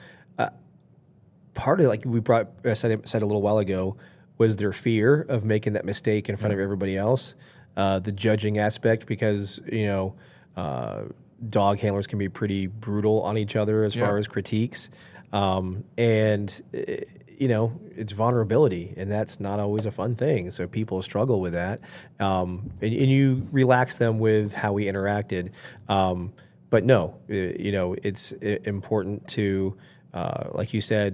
part of like we brought I said said a little while ago was their fear of making that mistake in front of everybody else, uh, the judging aspect because you know uh, dog handlers can be pretty brutal on each other as far as critiques, um, and. uh, you know, it's vulnerability, and that's not always a fun thing. So people struggle with that, um, and, and you relax them with how we interacted. Um, but no, uh, you know, it's important to, uh, like you said,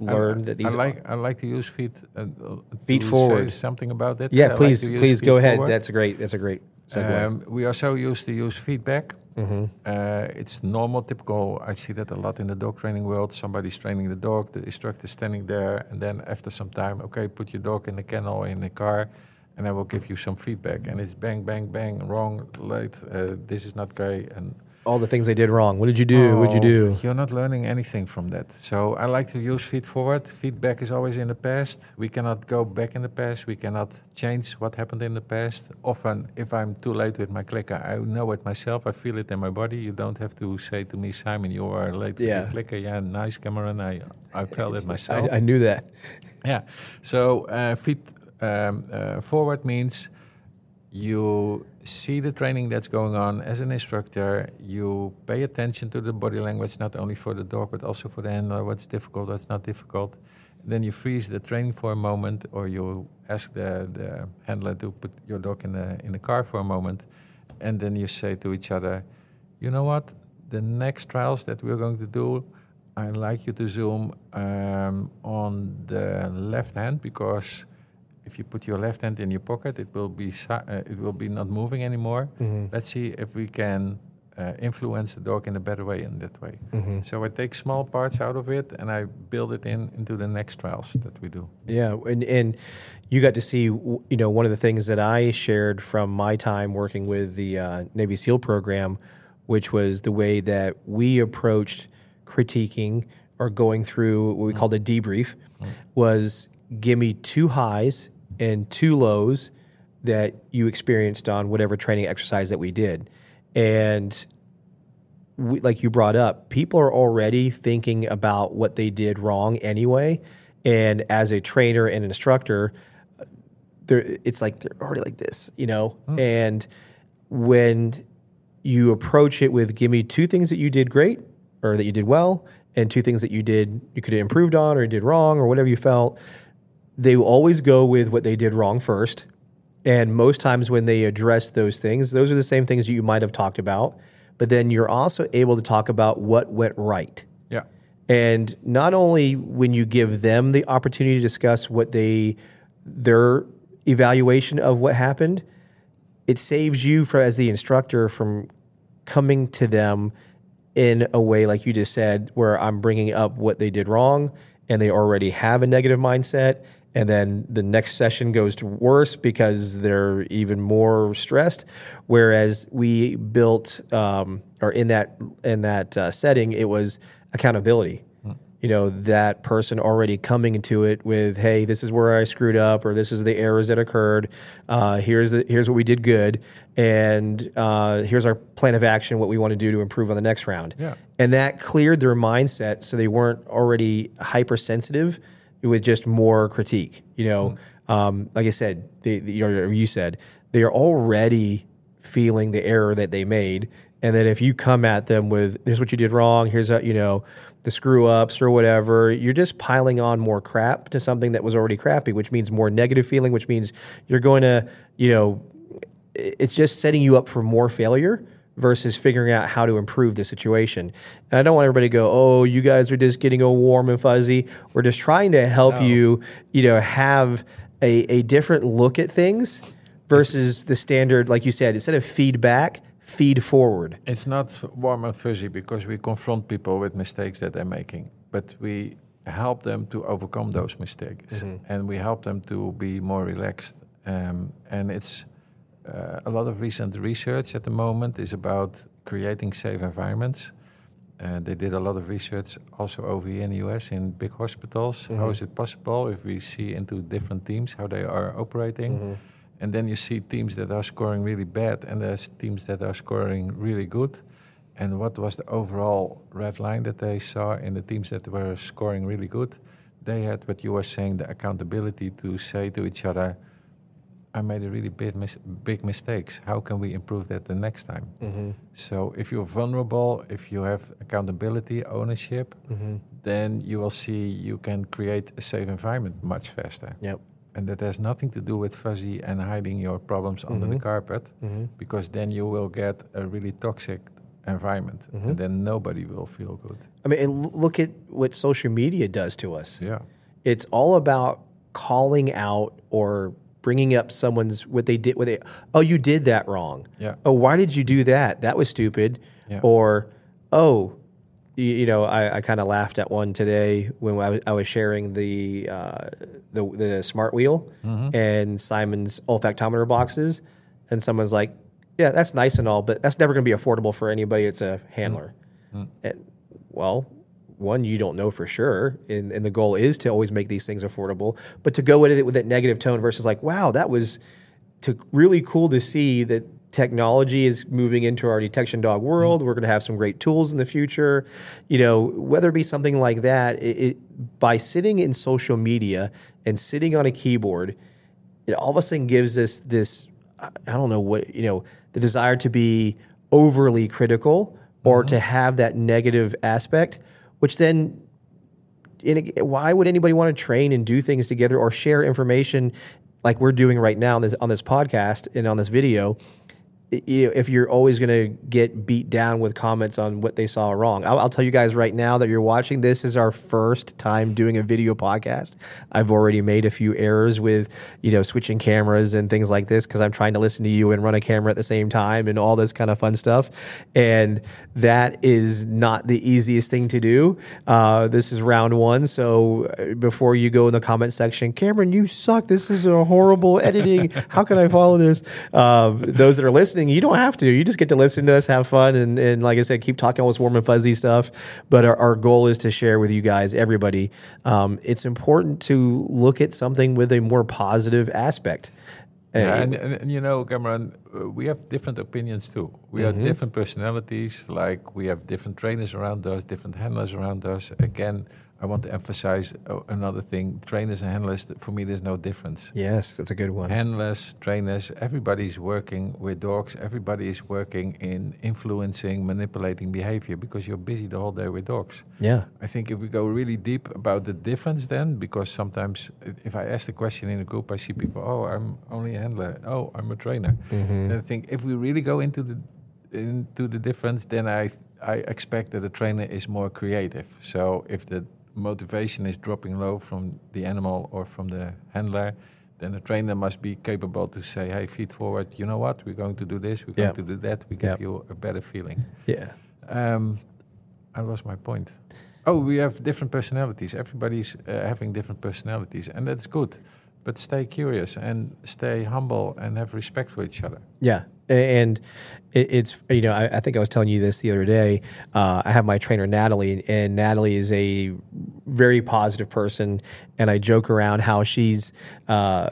learn I, that these. I like I like to use feet. Uh, uh, Feet forward. Something about. I yeah, like please, use please go ahead. forward. That's a great. That's a great segue. Um, we are so used to use feedback. Mhm. Uh, it's normal, typical. I see that a lot in the dog training world. Somebody's training the dog, the instructor standing there, and then after some time, okay, put your dog in the kennel in the car, and I will give you some feedback. And it's bang, bang, bang, wrong, late. Uh, this is not great, and All the things they did wrong. What did you do? What'd you Oh, do? You're not learning anything from that. So I like to use feed forward. Feedback is always in the past. We cannot go back in the past. We cannot change what happened in the past. Often, if I'm too late with my clicker, I know it myself. I feel it in my body. You don't have to say to me, Simon, you are late with Yeah. your clicker. Yeah, nice, Cameron. I, I felt it myself. I, I knew that. Yeah. So uh, feed um, uh, forward means you see the training that's going on as an instructor. You pay attention to the body language, not only for the dog but also for the handler. What's difficult, what's not difficult. Then you freeze the training for a moment, or you ask the, the handler to put your dog in the in the car for a moment, and then you say to each other, "You know what? The next trials that we're going to do, I'd like you to zoom um, on the left hand because if you put your left hand in your pocket, it will be si- uh, it will be not moving anymore. Mhm. Let's see if we can uh, influence the dog in a better way in that way. Mhm. So I take small parts out of it and I build it in into the next trials that we do. Yeah, and and you got to see, you know, one of the things that I shared from my time working with the uh, Navy SEAL program, which was the way that we approached critiquing or going through what we called a debrief, was give me two highs and two lows that you experienced on whatever training exercise that we did, and we, like you brought up, people are already thinking about what they did wrong anyway. And as a trainer and instructor, it's like they're already like this, you know? Hmm. And when you approach it with give me two things that you did great or that you did well, and two things that you did you could have improved on or did wrong or whatever you felt, they always go with what they did wrong first. And most times when they address those things, those are the same things that you might have talked about. But then you're also able to talk about what went right. Yeah. And not only when you give them the opportunity to discuss what they their evaluation of what happened, it saves you for as the instructor from coming to them in a way like you just said where I'm bringing up what they did wrong and they already have a negative mindset and then the next session goes to worse because they're even more stressed. Whereas we built um, or in that in that uh, setting it was accountability. You know that person already coming into it with hey this is where i screwed up or this is the errors that occurred. Uh, here's the here's what we did good. And uh, here's our plan of action what we want to do to improve on the next round. Yeah. and that cleared their mindset so they weren't already hypersensitive with just more critique you know? Um, like i said they, they, or you said they're already feeling the error that they made. And then if you come at them with here's what you did wrong. Here's how you know the screw ups or whatever you're just piling on more crap to something that was already crappy which means more negative feeling which means you're going to you know it's just setting you up for more failure versus figuring out how to improve the situation. And I don't want everybody to go, "Oh, you guys are just getting all warm and fuzzy." We're just trying to help No. you, you know, have a, a different look at things versus the standard, like you said, instead of feedback, feed forward. It's not warm and fuzzy because we confront people with mistakes that they're making, but we help them to overcome those mistakes and we help them to be more relaxed. Um, and it's uh, a lot of recent research at the moment is about creating safe environments. Uh, they did a lot of research also over here in the US in big hospitals. How is it possible if we see into different teams how they are operating? And then you see teams that are scoring really bad, and there's teams that are scoring really good. And what was the overall red line that they saw in the teams that were scoring really good? They had what you were saying the accountability to say to each other, I made a really big, mis- big mistakes. How can we improve that the next time? Mm-hmm. So if you're vulnerable, if you have accountability, ownership, mm-hmm. then you will see you can create a safe environment much faster. Yep. And that has nothing to do with fuzzy and hiding your problems under the mm-hmm. carpet, because then you will get a really toxic environment, and then nobody will feel good. I mean, and look at what social media does to us. Yeah. It's all about calling out or bringing up someone's what they did. What they oh, you did that wrong. Yeah. Oh, why did you do that? That was stupid. Yeah. Or oh, you, you know, I, I kind of laughed at one today when I was, sharing the uh, the the smart wheel and Simon's olfactometer boxes, and someone's like, "Yeah, that's nice and all, but that's never going to be affordable for anybody. It's a handler." And, well, one, you don't know for sure, and, and the goal is to always make these things affordable. But to go with it with that negative tone versus like, wow, that was to really cool to see that technology is moving into our detection dog mm-hmm. world. We're going to have some great tools in the future. You know, whether it be something like that, it, it, by sitting in social media and sitting on a keyboard, it all of a sudden gives us this I I don't know what you know the desire to be overly critical or to mm-hmm. have that negative aspect, which then a, why would anybody want to train and do things together or share information like we're doing right now on this on this podcast and on this video? You know, if you're always going to get beat down with comments on what they saw wrong. I'll, I'll tell you guys right now that you're watching this is our first time doing a video podcast. I've already made a few errors with, you know, switching cameras and things like this because I'm trying to listen to you and run a camera at the same time and all this kind of fun stuff. And that is not the easiest thing to do. Uh, this is round one. So uh, before you go in the comment section, Cameron, you suck. This is a horrible editing. How can I follow this? Uh, those that are listening, you don't have to. You just get to listen to us, have fun, and, and like I said, keep talking all this warm and fuzzy stuff. But our, our goal is to share with you guys, everybody. Um, it's important to look at something with a more positive aspect. Yeah, Uh, and, and, and you know, Cameron, uh, we have different opinions too. We have different personalities. Like we have different trainers around us, different handlers around us. Again, I want to emphasize uh, another thing: trainers and handlers. For me, there's no difference. yes, that's a good one. Handlers, trainers, everybody's working with dogs. Everybody is working in influencing, manipulating behavior because you're busy the whole day with dogs. yeah. I think if we go really deep about the difference, then because sometimes if I ask the question in a group, I see people, oh, I'm only a handler, oh, I'm a trainer. And I think if we really go into the into the difference, then I I expect that a trainer is more creative. So if the motivation is dropping low from the animal or from the handler. Then the trainer must be capable to say, "Hey, feet forward. You know what? We're going to do this. We're Yeah. going to do that. We give Yeah. you a better feeling." Yeah. Um, I lost my point. Oh, we have different personalities. Everybody's uh, having different personalities, and that's good. But stay curious and stay humble and have respect for each other. Yeah, and it's you know I, I think I was telling you this the other day. Uh, I have my trainer Natalie, and Natalie is a very positive person, and I joke around how she's. Uh,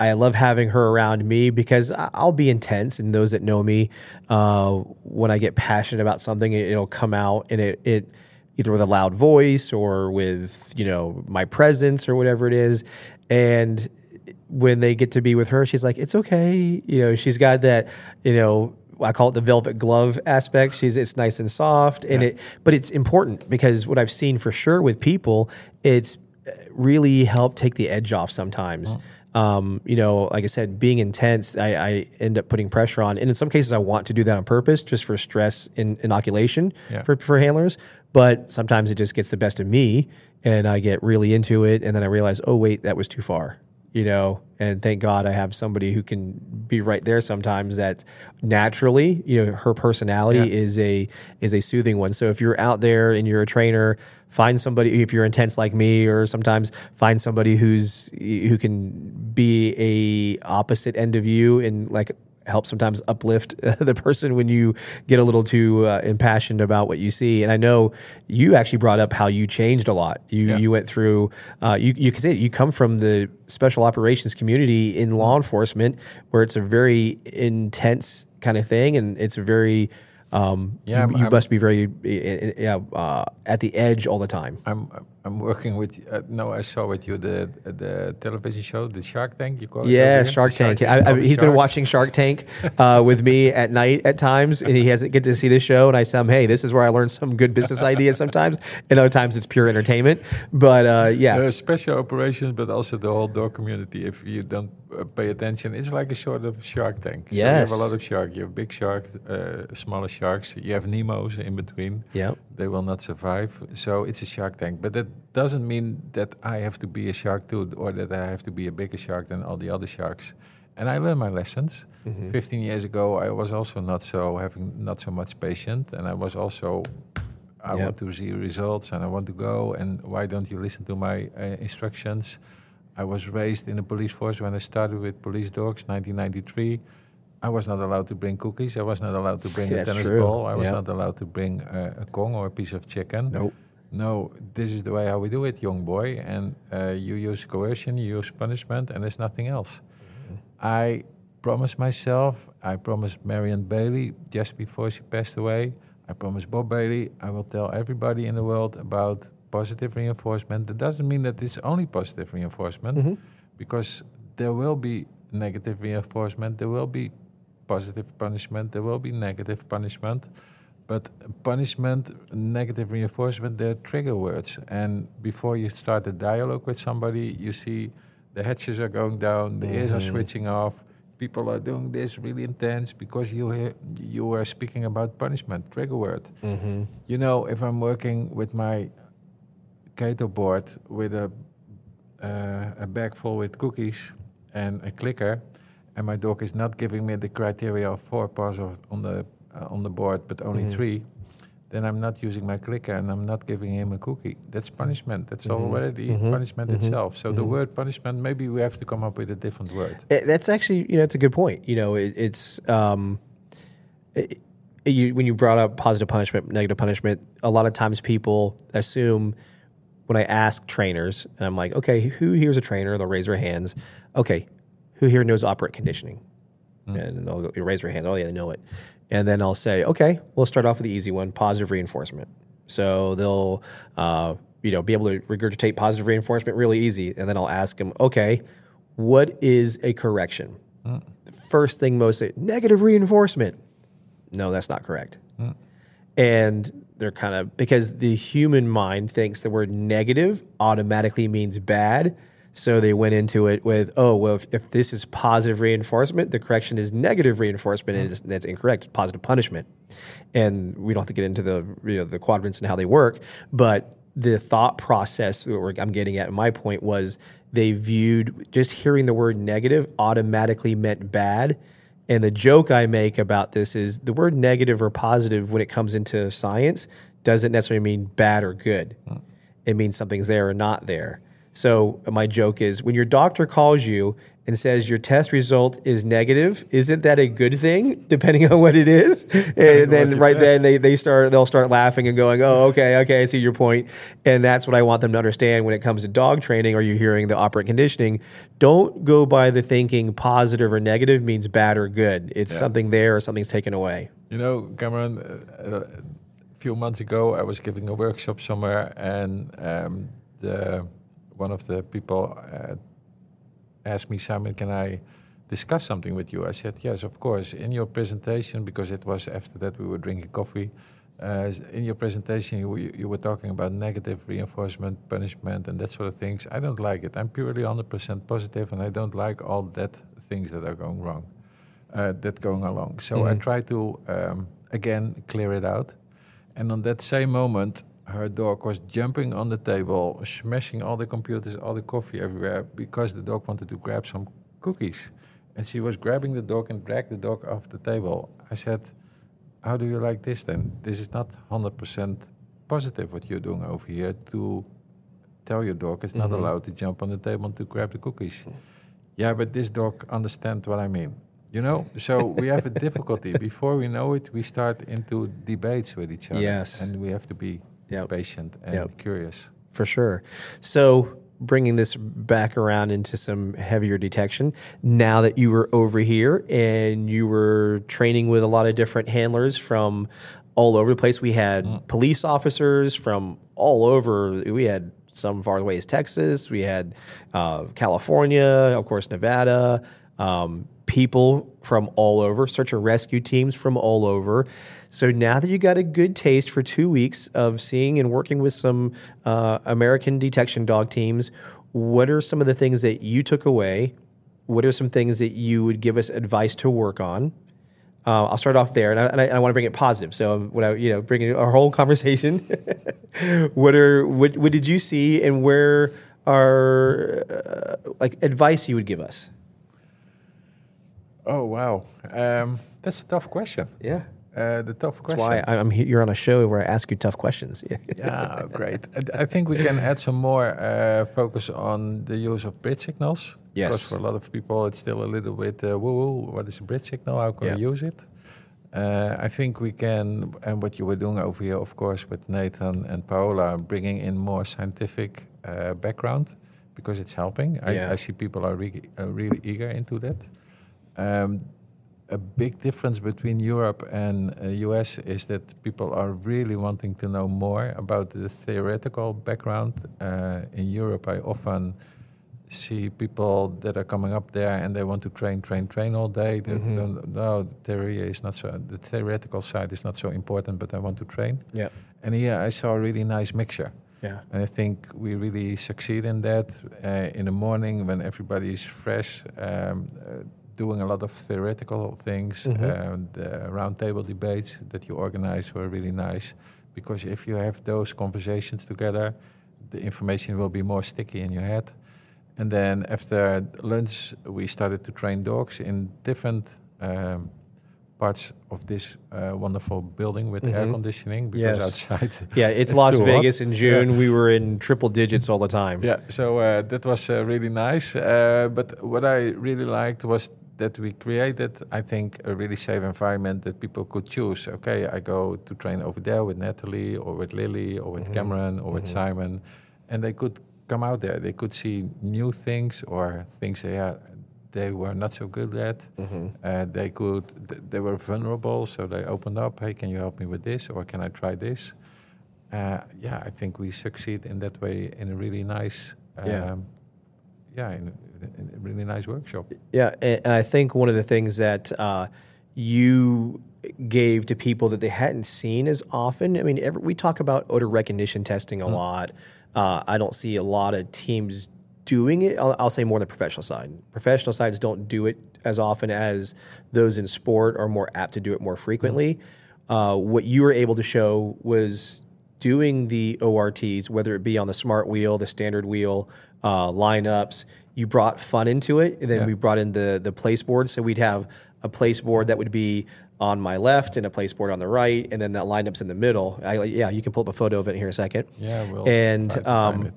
I love having her around me because I'll be intense, and those that know me, uh, when I get passionate about something, it, it'll come out, and it it either with a loud voice or with you know my presence or whatever it is, and when they get to be with her, she's like, it's okay. You know, she's got that, you know, I call it the velvet glove aspect. She's it's nice and soft, and it, but it's important because what I've seen for sure with people, it's really helped take the edge off sometimes. Um, you know, like I said, being intense, I, I end up putting pressure on, and in some cases, I want to do that on purpose, just for stress in, inoculation Yeah. for for handlers. But sometimes it just gets the best of me, and I get really into it, and then I realize, oh wait, that was too far you know and thank god i have somebody who can be right there sometimes that naturally you know her personality Yeah. is a is a soothing one so if you're out there and you're a trainer find somebody if you're intense like me or sometimes find somebody who's who can be a opposite end of you and like help sometimes uplift the person when you get a little too uh, impassioned about what you see. And I know you actually brought up how you changed a lot. You Yeah. you went through uh, you you can say you come from the special operations community in law enforcement where it's a very intense kind of thing and it's a very um, Yeah, you, I'm- you I'm- must be very uh, yeah, uh, at the edge all the time. I'm I'm working with. Uh, no, I saw with you the the television show, the Shark Tank. You call it? Yeah, over here? Shark Tank. I, I, he's been watching Shark Tank uh, with me at night at times, and he hasn't get to see the show. And I tell him, "Hey, this is where I learned some good business ideas." Sometimes, and other times it's pure entertainment. But uh, yeah, There are special operations, but also the whole dog community. If you don't uh, pay attention, it's like a sort of Shark Tank. So you have a lot of shark. You have big sharks, uh, smaller sharks. You have Nemos in between. Yep. They will not survive. So it's a Shark Tank. But that doesn't mean that I have to be a shark too, or that I have to be a bigger shark than all the other sharks. And I learned my lessons. Mm-hmm. 15 years ago, I was also not so having not so much patience, and I was also I Yep. want to see results and I want to go. And why don't you listen to my uh, instructions? I was raised in the police force when I started with police dogs, 1993. I was not allowed to bring cookies. I was not allowed to bring a tennis true. ball. I was Yep. not allowed to bring uh, a Kong or a piece of chicken. Nope. No, this is the way how we do it, young boy. And uh, you use coercion, you use punishment, and there's nothing else. I promised myself, I promised Marian Bailey just before she passed away, I promised Bob Bailey, I will tell everybody in the world about positive reinforcement. That doesn't mean that it's only positive reinforcement, because there will be negative reinforcement, there will be positive punishment, there will be negative punishment. But punishment, negative reinforcement, they're trigger words. And before you start a dialogue with somebody, you see the hatches are going down, the ears are switching off. people are doing this really intense because you hear, you are speaking about punishment, trigger word. Mm-hmm. You know, if I'm working with my Cato board with a uh, a bag full with cookies and a clicker, and my dog is not giving me the criteria of four paws on the on the board, but only Mhm. three, then I'm not using my clicker and I'm not giving him a cookie. That's punishment. That's Mhm. already Mhm. punishment Mhm. itself. So the Mhm. word punishment, maybe we have to come up with a different word. Eh, That's actually, you know, it's a good point. You know, it, it's um, it, you, when you brought up positive punishment, negative punishment. A lot of times people assume when I ask trainers, and I'm like, okay, who here's a trainer? They'll raise their hands. Okay, who here knows operant conditioning? And they'll go, raise their hands. Oh yeah, they know it. And then I'll say, okay, we'll start off with the easy one: positive reinforcement. So they'll, uh, you know, be able to regurgitate positive reinforcement really easy. And then I'll ask them, okay, what is a correction? First thing most say, negative reinforcement. No, that's not correct. And they're kind of because the human mind thinks the word negative automatically means bad. So they went into it with, oh, well, if, if this is positive reinforcement, the correction is negative reinforcement, and mm. it's, that's incorrect. It's positive punishment. And we don't have to get into the you know the quadrants and how they work, but the thought process I'm getting at. My point was they viewed just hearing the word negative automatically meant bad. And the joke I make about this is the word negative or positive when it comes into science doesn't necessarily mean bad or good. Mm. It means something's there or not there. So my joke is when your doctor calls you and says your test result is negative, isn't that a good thing depending on what it is? And then right then they, they start they'll start laughing and going, "Oh, okay, okay, I see your point." And that's what I want them to understand when it comes to dog training or you're hearing the operant conditioning. Don't go by the thinking positive or negative means bad or good. It's Yeah. something there or something's taken away. You know, Cameron, uh, uh, a few months ago, I was giving a workshop somewhere, and um, the one of the people uh, asked me, Simon, can I discuss something with you? I said, yes, of course. In your presentation, because it was after that we were drinking coffee, uh, in your presentation you, you were talking about negative reinforcement, punishment, and that sort of things. I don't like it. I'm purely 100% positive, and I don't like all that things that are going wrong, uh, that going along. So I Mhm. try to um, again clear it out. And on that same moment, her dog was jumping on the table, smashing all the computers, all the coffee everywhere because the dog wanted to grab some cookies. And she was grabbing the dog and dragged the dog off the table. I said, How do you like this then? This is not 100% positive what you're doing over here to tell your dog it's not Mhm. allowed to jump on the table and to grab the cookies. Yeah, but this dog understands what I mean. You know, so we have a difficulty. Before we know it, we start into debates with each other. Yes. And we have to be Yep. patient and Yep. curious. for sure. So, bringing this back around into some heavier detection, now that you were over here and you were training with a lot of different handlers from all over the place, we had police officers from all over. We had some far away as Texas, we had uh, California, of course, Nevada. Um, people from all over, search and rescue teams from all over. So now that you got a good taste for two weeks of seeing and working with some uh, American detection dog teams, what are some of the things that you took away? What are some things that you would give us advice to work on? Uh, I'll start off there, and I, and I, I want to bring it positive. So, when I, you know, bringing our whole conversation, what are what, what did you see, and where are uh, like advice you would give us? Oh, wow. Um, that's a tough question. Yeah, Uh, the tough that's why I- I'm here. You're on a show where I ask you tough questions. yeah, great. I, I think we can add some more uh, focus on the use of bridge signals. Yes. Because for a lot of people, it's still a little bit uh, woo woo. What is a bridge signal? How can we use it? Uh, I think we can, and what you were doing over here, of course, with Nathan and Paola, bringing in more scientific uh, background because it's helping. I, Yeah. I see people are really, uh, really eager into that. Um, a big difference between Europe and uh, US is that people are really wanting to know more about the theoretical background. Uh, in Europe, I often see people that are coming up there and they want to train, train, train all day. They Mhm. don't- no, the theory is not so. The theoretical side is not so important, but I want to train. yeah, And here I saw a really nice mixture. yeah, And I think we really succeed in that. Uh, in the morning, when everybody is fresh, um, uh, doing a lot of theoretical things. Mhm. And the roundtable debates that you organize were really nice because if you have those conversations together, the information will be more sticky in your head. And then after lunch, we started to train dogs in different um, parts of this uh, wonderful building with air Mhm. conditioning because Yes. outside Yeah, it's, Las too hot. Vegas in June. Yeah. We were in triple digits all the time. Yeah, so uh, that was uh, really nice. Uh, but what I really liked was that we created, I think, a really safe environment that people could choose. Okay, I go to train over there with Natalie or with Lily or with Mhm. Cameron or with Mhm. Simon, and they could come out there. They could see new things or things they had, they were not so good at. Mhm. Uh, they could, th- they were vulnerable, so they opened up. Hey, can you help me with this, or can I try this? Uh, yeah, I think we succeed in that way in a really nice, um, Yeah. yeah, in a really nice workshop. Yeah, and, and I think one of the things that uh, you gave to people that they hadn't seen as often. I mean, every, we talk about odor recognition testing a Mm. lot. Uh, I don't see a lot of teams doing it. I'll, I'll say more on the professional side. Professional sides don't do it as often as those in sport are more apt to do it more frequently. Uh, what you were able to show was doing the ORTs, whether it be on the smart wheel, the standard wheel, uh, lineups. You brought fun into it, and then Yeah. we brought in the the place board. So we'd have a place board that would be on my left and a place board on the right, and then that lineup's in the middle. I, yeah, you can pull up a photo of it here in a second. Yeah, we'll and try to find um,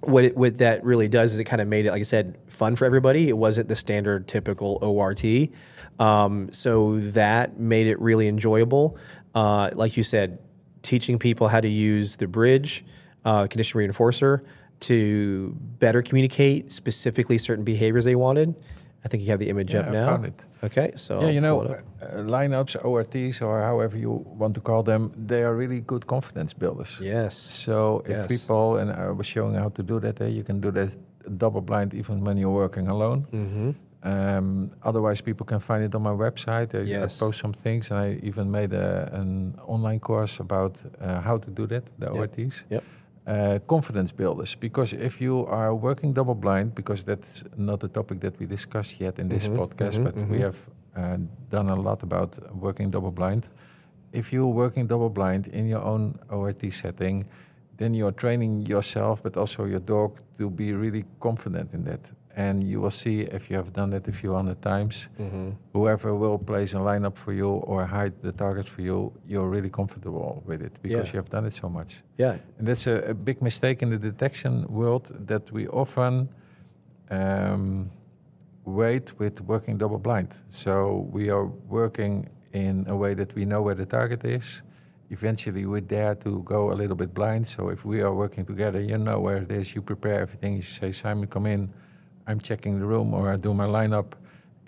what it, what that really does is it kind of made it, like I said, fun for everybody. It wasn't the standard typical ORT, um, so that made it really enjoyable. Uh, like you said, teaching people how to use the bridge uh, condition reinforcer to better communicate specifically certain behaviors they wanted. I think you have the image Yeah, up I now. found it. Okay, so yeah, you know, pull it up. uh, lineups, ORTs, or however you want to call them, they are really good confidence builders. yes, So if Yes. people, and I was showing how to do that, there you can do that double blind even when you're working alone. hmm Um, otherwise, people can find it on my website. I, I post some things, and I even made a, an online course about uh, how to do that, the Yep. ORTs. Yep. Uh, confidence builders, because if you are working double blind, because that's not a topic that we discussed yet in this Mhm, podcast, mhm, but we mhm. have uh, done a lot about working double blind. If you're working double blind in your own ORT setting, then you're training yourself, but also your dog, to be really confident in that. And you will see if you have done it a few hundred times, hmm whoever will place a lineup for you or hide the target for you, you're really comfortable with it because Yeah. you have done it so much. yeah, And that's a, a big mistake in the detection world that we often um, wait with working double blind. So we are working in a way that we know where the target is. Eventually, we dare to go a little bit blind. So if we are working together, you know where it is. You prepare everything. You say, Simon, come in. I'm checking the room, or I do my lineup.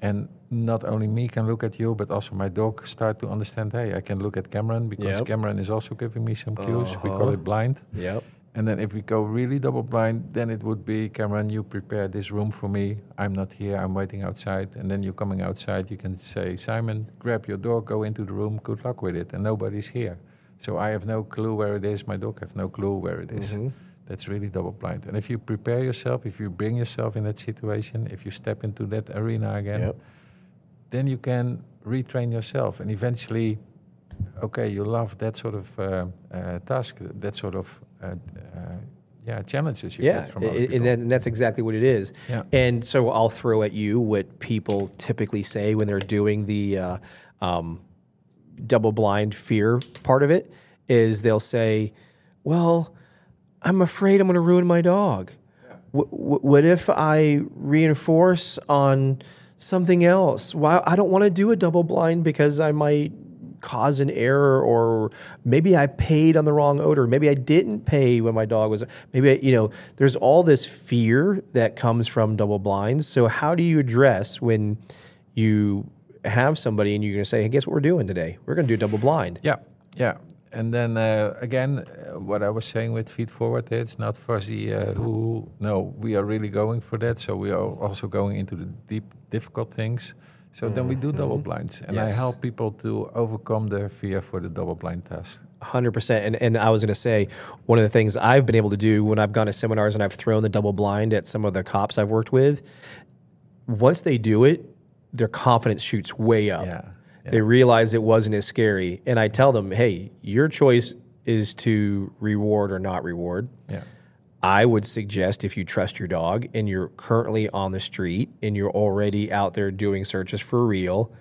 And not only me can look at you, but also my dog start to understand. Hey, I can look at Cameron because Yep. Cameron is also giving me some cues. We call Uh-huh. it blind. yep, And then if we go really double blind, then it would be Cameron, you prepare this room for me. I'm not here, I'm waiting outside. And then you're coming outside, you can say, Simon, grab your dog, go into the room, good luck with it. And nobody's here. So I have no clue where it is, my dog have no clue where it is. Mhm. That's really double blind. And if you prepare yourself, if you bring yourself in that situation, if you step into that arena again, Yep. then you can retrain yourself. And eventually, okay, you love that sort of uh, uh, task, that sort of uh, uh, yeah challenges you yeah, get from other a- people. and, and that's exactly what it is. Yeah. And so I'll throw at you what people typically say when they're doing the uh, um, double blind fear part of it is they'll say, "Well, I'm afraid I'm going to ruin my dog. Wh- what if I reinforce on something else? Why I don't want to do a double blind because I might cause an error or maybe I paid on the wrong odor. Maybe I didn't pay when my dog was maybe I, you know, there's all this fear that comes from double blinds. So how do you address when you have somebody and you're going to say, "Hey, guess what we're doing today? We're going to do double blind." Yeah, yeah. And then uh, again, uh, what I was saying with feed forward, it's not fuzzy. Uh, who? No, we are really going for that. So we are also going into the deep, difficult things. So then we do double blinds, and I help people to overcome their fear for the double blind test. Hundred percent, and and I was going to say one of the things I've been able to do when I've gone to seminars and I've thrown the double blind at some of the cops I've worked with. Once they do it, their confidence shoots way up. Yeah, They realize it wasn't as scary. And I tell them, hey, your choice is to reward or not reward. Yeah. I would suggest if you trust your dog and you're currently on the street and you're already out there doing searches for real,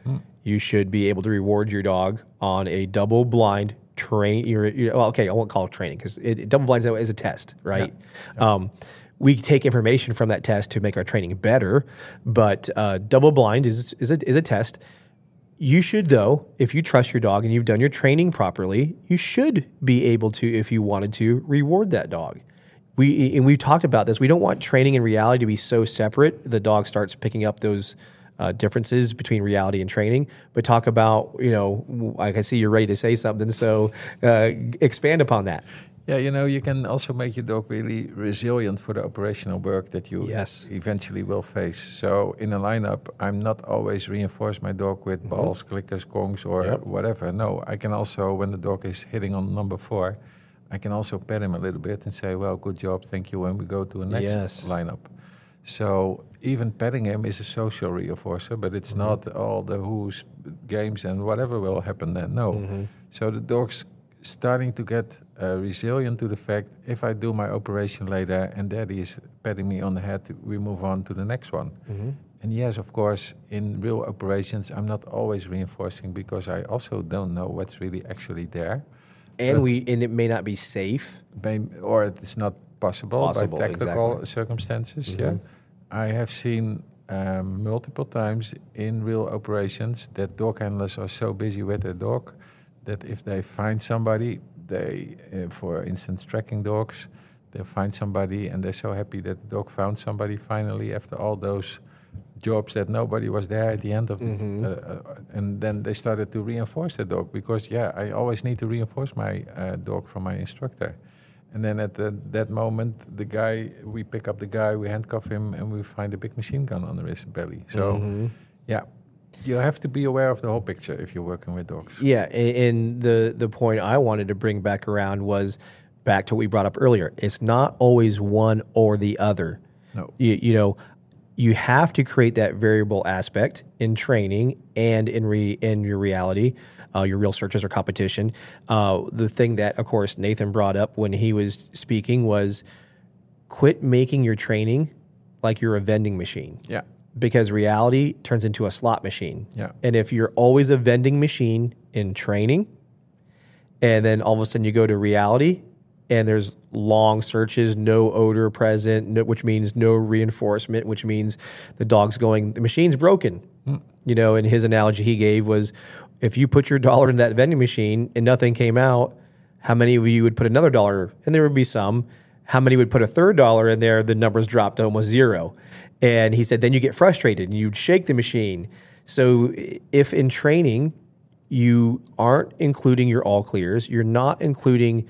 you should be able to reward your dog on a double blind train. You're, you're- well, okay, I won't call it training because double blinds is a test, right? Um, we take information from that test to make our training better, but uh, double blind is is a, is a test. You should, though, if you trust your dog and you've done your training properly, you should be able to, if you wanted to, reward that dog. We and we've talked about this. We don't want training and reality to be so separate. The dog starts picking up those uh, differences between reality and training. But talk about, you know, like I see you're ready to say something, so uh, expand upon that. Yeah, you know, you can also make your dog really resilient for the operational work that you Yes. eventually will face. So in a lineup, I'm not always reinforce my dog with balls, clickers, kongs, or Mm-hmm. Yep. whatever. No, I can also, when the dog is hitting on number four, I can also pet him a little bit and say, well, good job, thank you, when we go to the next Yes. lineup. So even petting him is a social reinforcer, but it's not all the who's games and whatever will happen then. No. So the dog's starting to get uh, resilient to the fact if I do my operation later and daddy is patting me on the head, we move on to the next one. And yes, of course, in real operations, I'm not always reinforcing because I also don't know what's really actually there. And But- we and it may not be safe. may, or it's not possible, Possible, by technical exactly. Mm-hmm. circumstances. Yeah, I have seen um, multiple times in real operations that dog handlers are so busy with their dog that if they find somebody, they, uh, for instance, tracking dogs, they find somebody and they're so happy that the dog found somebody finally after all those jobs that nobody was there at the end of it. Uh, uh, and then they started to reinforce the dog because, yeah, I always need to reinforce my uh, dog from my instructor. And then at the, that moment, the guy, we pick up the guy, we handcuff him, and we find a big machine gun on his belly. So, yeah, you have to be aware of the whole picture if you're working with dogs. Yeah, and the the point I wanted to bring back around was back to what we brought up earlier. It's not always one or the other. No. You, you know, you have to create that variable aspect in training and in re, in your reality, uh, your real searches or competition. Uh, the thing that, of course, Nathan brought up when he was speaking was quit making your training like you're a vending machine Yeah. Because reality turns into a slot machine. Yeah. And if you're always a vending machine in training, and then all of a sudden you go to reality and there's long searches, no odor present, no, which means no reinforcement, which means the dog's going, the machine's broken. Hmm. You know, and his analogy he gave was if you put your dollar in that vending machine and nothing came out, how many of you would put another dollar? And there would be some. How many would put a third dollar in there? The numbers dropped to almost zero. And he said, then you get frustrated and you'd shake the machine. So if in training you aren't including your all clears, you're not including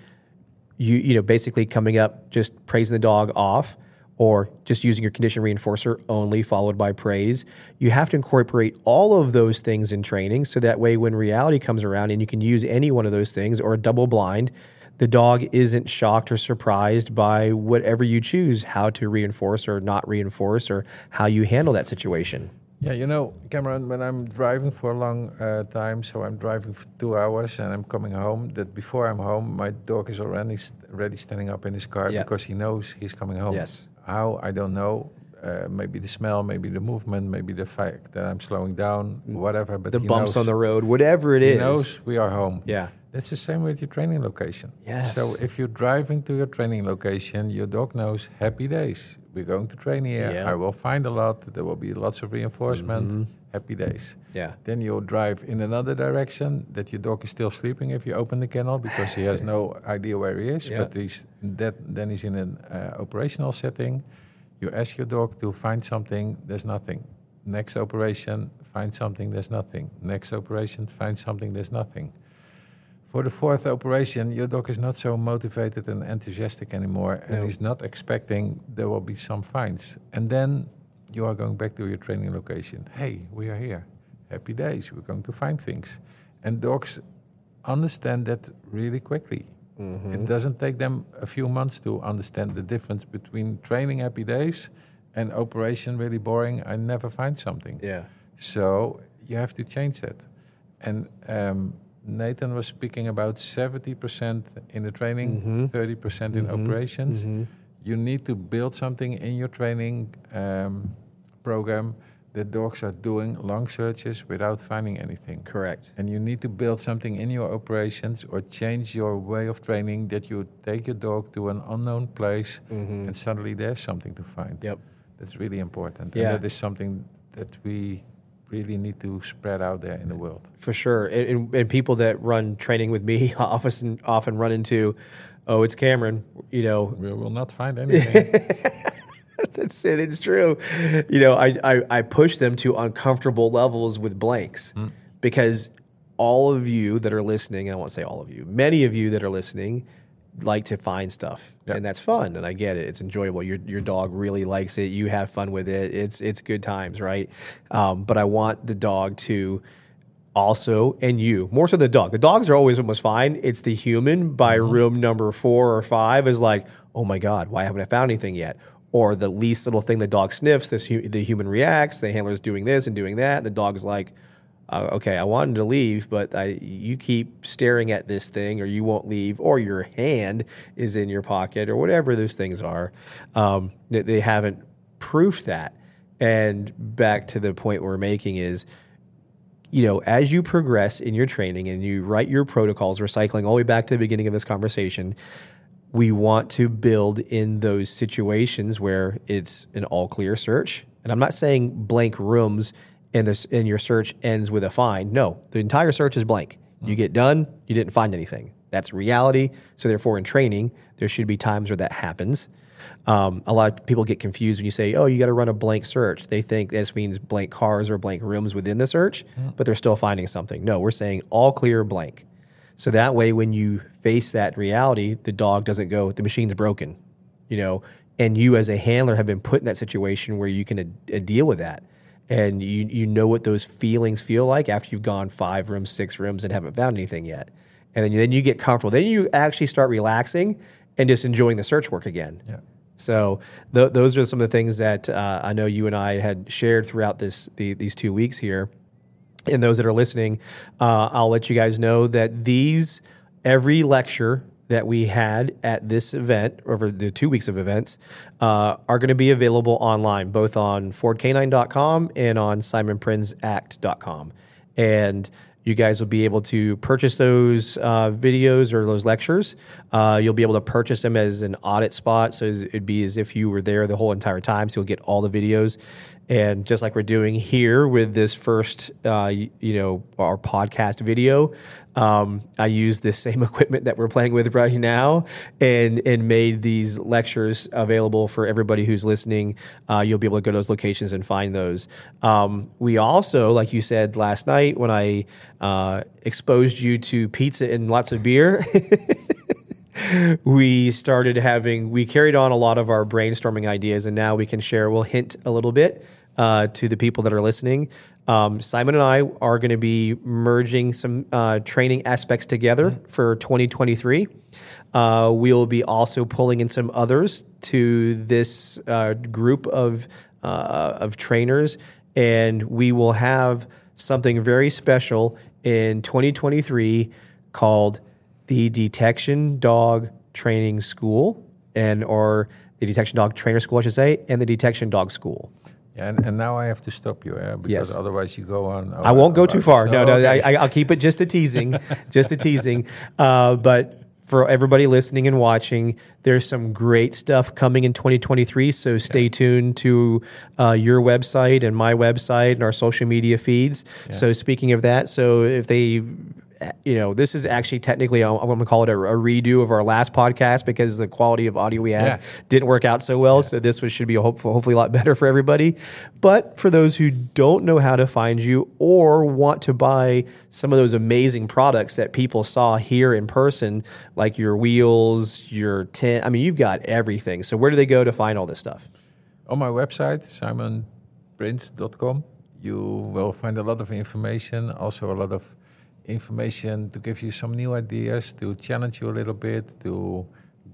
you you know basically coming up just praising the dog off or just using your condition reinforcer only followed by praise you have to incorporate all of those things in training so that way when reality comes around and you can use any one of those things or a double blind the dog isn't shocked or surprised by whatever you choose how to reinforce or not reinforce or how you handle that situation Yeah, you know, Cameron, when I'm driving for a long uh, time, so I'm driving for two hours and I'm coming home, that before I'm home, my dog is already, st- already standing up in his car Yeah. because he knows he's coming home. Yes. How, I don't know. Uh, maybe the smell, maybe the movement, maybe the fact that I'm slowing down, whatever. But the he bumps knows, on the road whatever it he is knows we are home. yeah That's the same with your training location. Yes. So if you're driving to your training location, your dog knows happy days. We're going to train here. Yeah. I will find a lot. There will be lots of reinforcement. Mm-hmm. Happy days. yeah Then you'll drive in another direction that your dog is still sleeping if you open the kennel because he has no idea where he is. Yeah. But he's that then he's in an uh, operational setting. You ask your dog to find something. There's nothing. Next operation, find something. There's nothing. Next operation, find something. There's nothing. For the fourth operation, your dog is not so motivated and enthusiastic anymore, and No. he's not expecting there will be some finds. And then you are going back to your training location. Hey, we are here. Happy days. We're going to find things. And dogs understand that really quickly. It doesn't take them a few months to understand the difference between training happy days and operation really boring. I never find something. yeah So you have to change that. And um, Nathan was speaking about 70% in the training, Mm-hmm. 30% in operations. You need to build something in your training um, program that dogs are doing long searches without finding anything. Correct. And you need to build something in your operations or change your way of training that you take your dog to an unknown place and suddenly there's something to find. Mm-hmm. Yep. That's really important. Yeah. And that is something that we really need to spread out there in the world. For sure. And, and, and people that run training with me often often run into, oh, it's Cameron. You know, We will not find anything. That's it. It's true. You know, I, I, I push them to uncomfortable levels with blanks because all of you that are listening, and I won't say all of you, many of you that are listening like to find stuff. Yeah. And that's fun. And I get it. It's enjoyable. Your, your dog really likes it. You have fun with it. It's, it's good times, right? Um, but I want the dog to also and you more so the dog the dogs are always almost fine it's the human by room number four or five is like oh my god why haven't i found anything yet or the least little thing the dog sniffs this hu- the human reacts the handler's doing this and doing that and the dog's like uh, okay i wanted to leave but I, you keep staring at this thing or you won't leave or your hand is in your pocket or whatever those things are um, they, they haven't proofed that. And back to the point we're making is you know, as you progress in your training and you write your protocols, recycling all the way back to the beginning of this conversation, we want to build in those situations where it's an all clear search. And I'm not saying blank rooms and this and your search ends with a find. No, the entire search is blank. You get done, you didn't find anything. That's reality. So therefore, in training, there should be times where that happens. Um, a lot of people get confused when you say, "Oh, you got to run a blank search." They think this means blank cars or blank rooms within the search, but they're still finding something. No, we're saying all clear blank. So that way, when you face that reality, the dog doesn't go, "The machine's broken," you know. And you, as a handler, have been put in that situation where you can uh, uh, deal with that, and you you know what those feelings feel like after you've gone five rooms, six rooms, and haven't found anything yet. And then you, then you get comfortable. Then you actually start relaxing and just enjoying the search work again. Yeah. So th- those are some of the things that uh, I know you and I had shared throughout this the, these two weeks here. And those that are listening, uh, I'll let you guys know that these every lecture that we had at this event over the two weeks of events uh, are going to be available online, both on FordK9.com and on SimonPrinsAct.com. And you guys will be able to purchase those uh, videos or those lectures. Uh, you'll be able to purchase them as an audit spot, so it'd be as if you were there the whole entire time. So you'll get all the videos, and just like we're doing here with this first, uh, you know, our podcast video, um, I used this same equipment that we're playing with right now, and and made these lectures available for everybody who's listening. Uh, you'll be able to go to those locations and find those. Um, we also, like you said last night, when I uh, exposed you to pizza and lots of beer. we started having we carried on a lot of our brainstorming ideas and now we can share we'll hint a little bit uh, to the people that are listening. Um, simon and i are going to be merging some uh, training aspects together for 2023 uh, we'll be also pulling in some others to this uh, group of uh, of trainers. And we will have something very special in 2023 called the Detection Dog Training School, and or the Detection Dog Trainer School, I should say, and the Detection Dog School. Yeah, and, and now I have to stop you, eh? because Yes. otherwise you go on. I won't go too far. No, no, okay. I, I- I'll keep it just a teasing, just a teasing. Uh, but for everybody listening and watching, there's some great stuff coming in 2023. So stay tuned to uh, your website and my website and our social media feeds. So speaking of that, so if they you know, this is actually technically, uh, I'm going to call it a, a redo of our last podcast because the quality of audio we had Yeah. didn't work out so well. So this was, should be a hope, hopefully a lot better for everybody. But for those who don't know how to find you or want to buy some of those amazing products that people saw here in person, like your wheels, your tent, I mean, you've got everything. So where do they go to find all this stuff? On my website, simonprins.com, you will find a lot of information, also a lot of information to give you some new ideas, to challenge you a little bit, to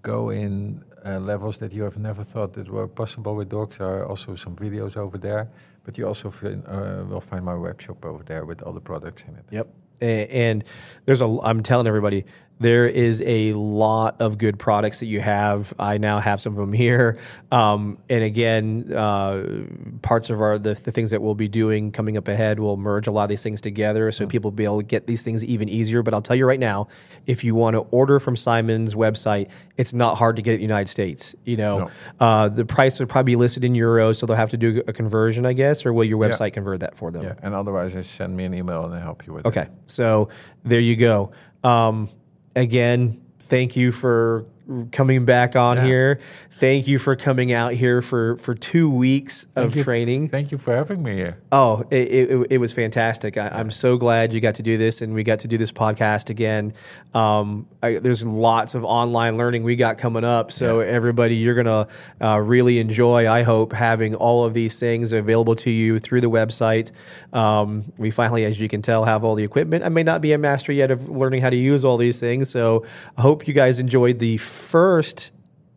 go in uh, levels that you have never thought that were possible with dogs. There are also some videos over there, but you also uh, will find my web shop over there with all the products in it. Yep. And there's a, I'm telling everybody, there is a lot of good products that you have. I now have some of them here. Um, and again, uh, parts of our, the, the things that we'll be doing coming up ahead will merge a lot of these things together so people will be able to get these things even easier. But I'll tell you right now, if you want to order from Simon's website, it's not hard to get it in the United States. You know, uh, the price will probably be listed in euros, so they'll have to do a conversion, I guess, or will your Yeah. website convert that for them? Yeah, and otherwise, just send me an email and I'll help you with it. Okay, so there you go. Um, again, thank you for coming back on Yeah. here. Thank you for coming out here for for two weeks of you- training. Thank you for having me here. Oh, it, it, it was fantastic. I, I'm so glad you got to do this and we got to do this podcast again. Um, I, there's lots of online learning we got coming up. So, everybody, you're going to uh, really enjoy, I hope, having all of these things available to you through the website. Um, we finally, as you can tell, have all the equipment. I may not be a master yet of learning how to use all these things. So, I hope you guys enjoyed the first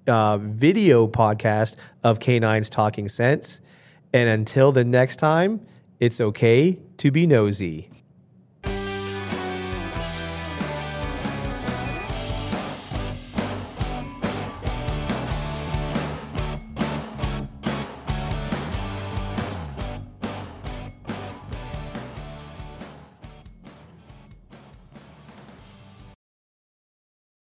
uh, video podcast of Canines Talking Sense. And until the next time, it's okay to be nosy.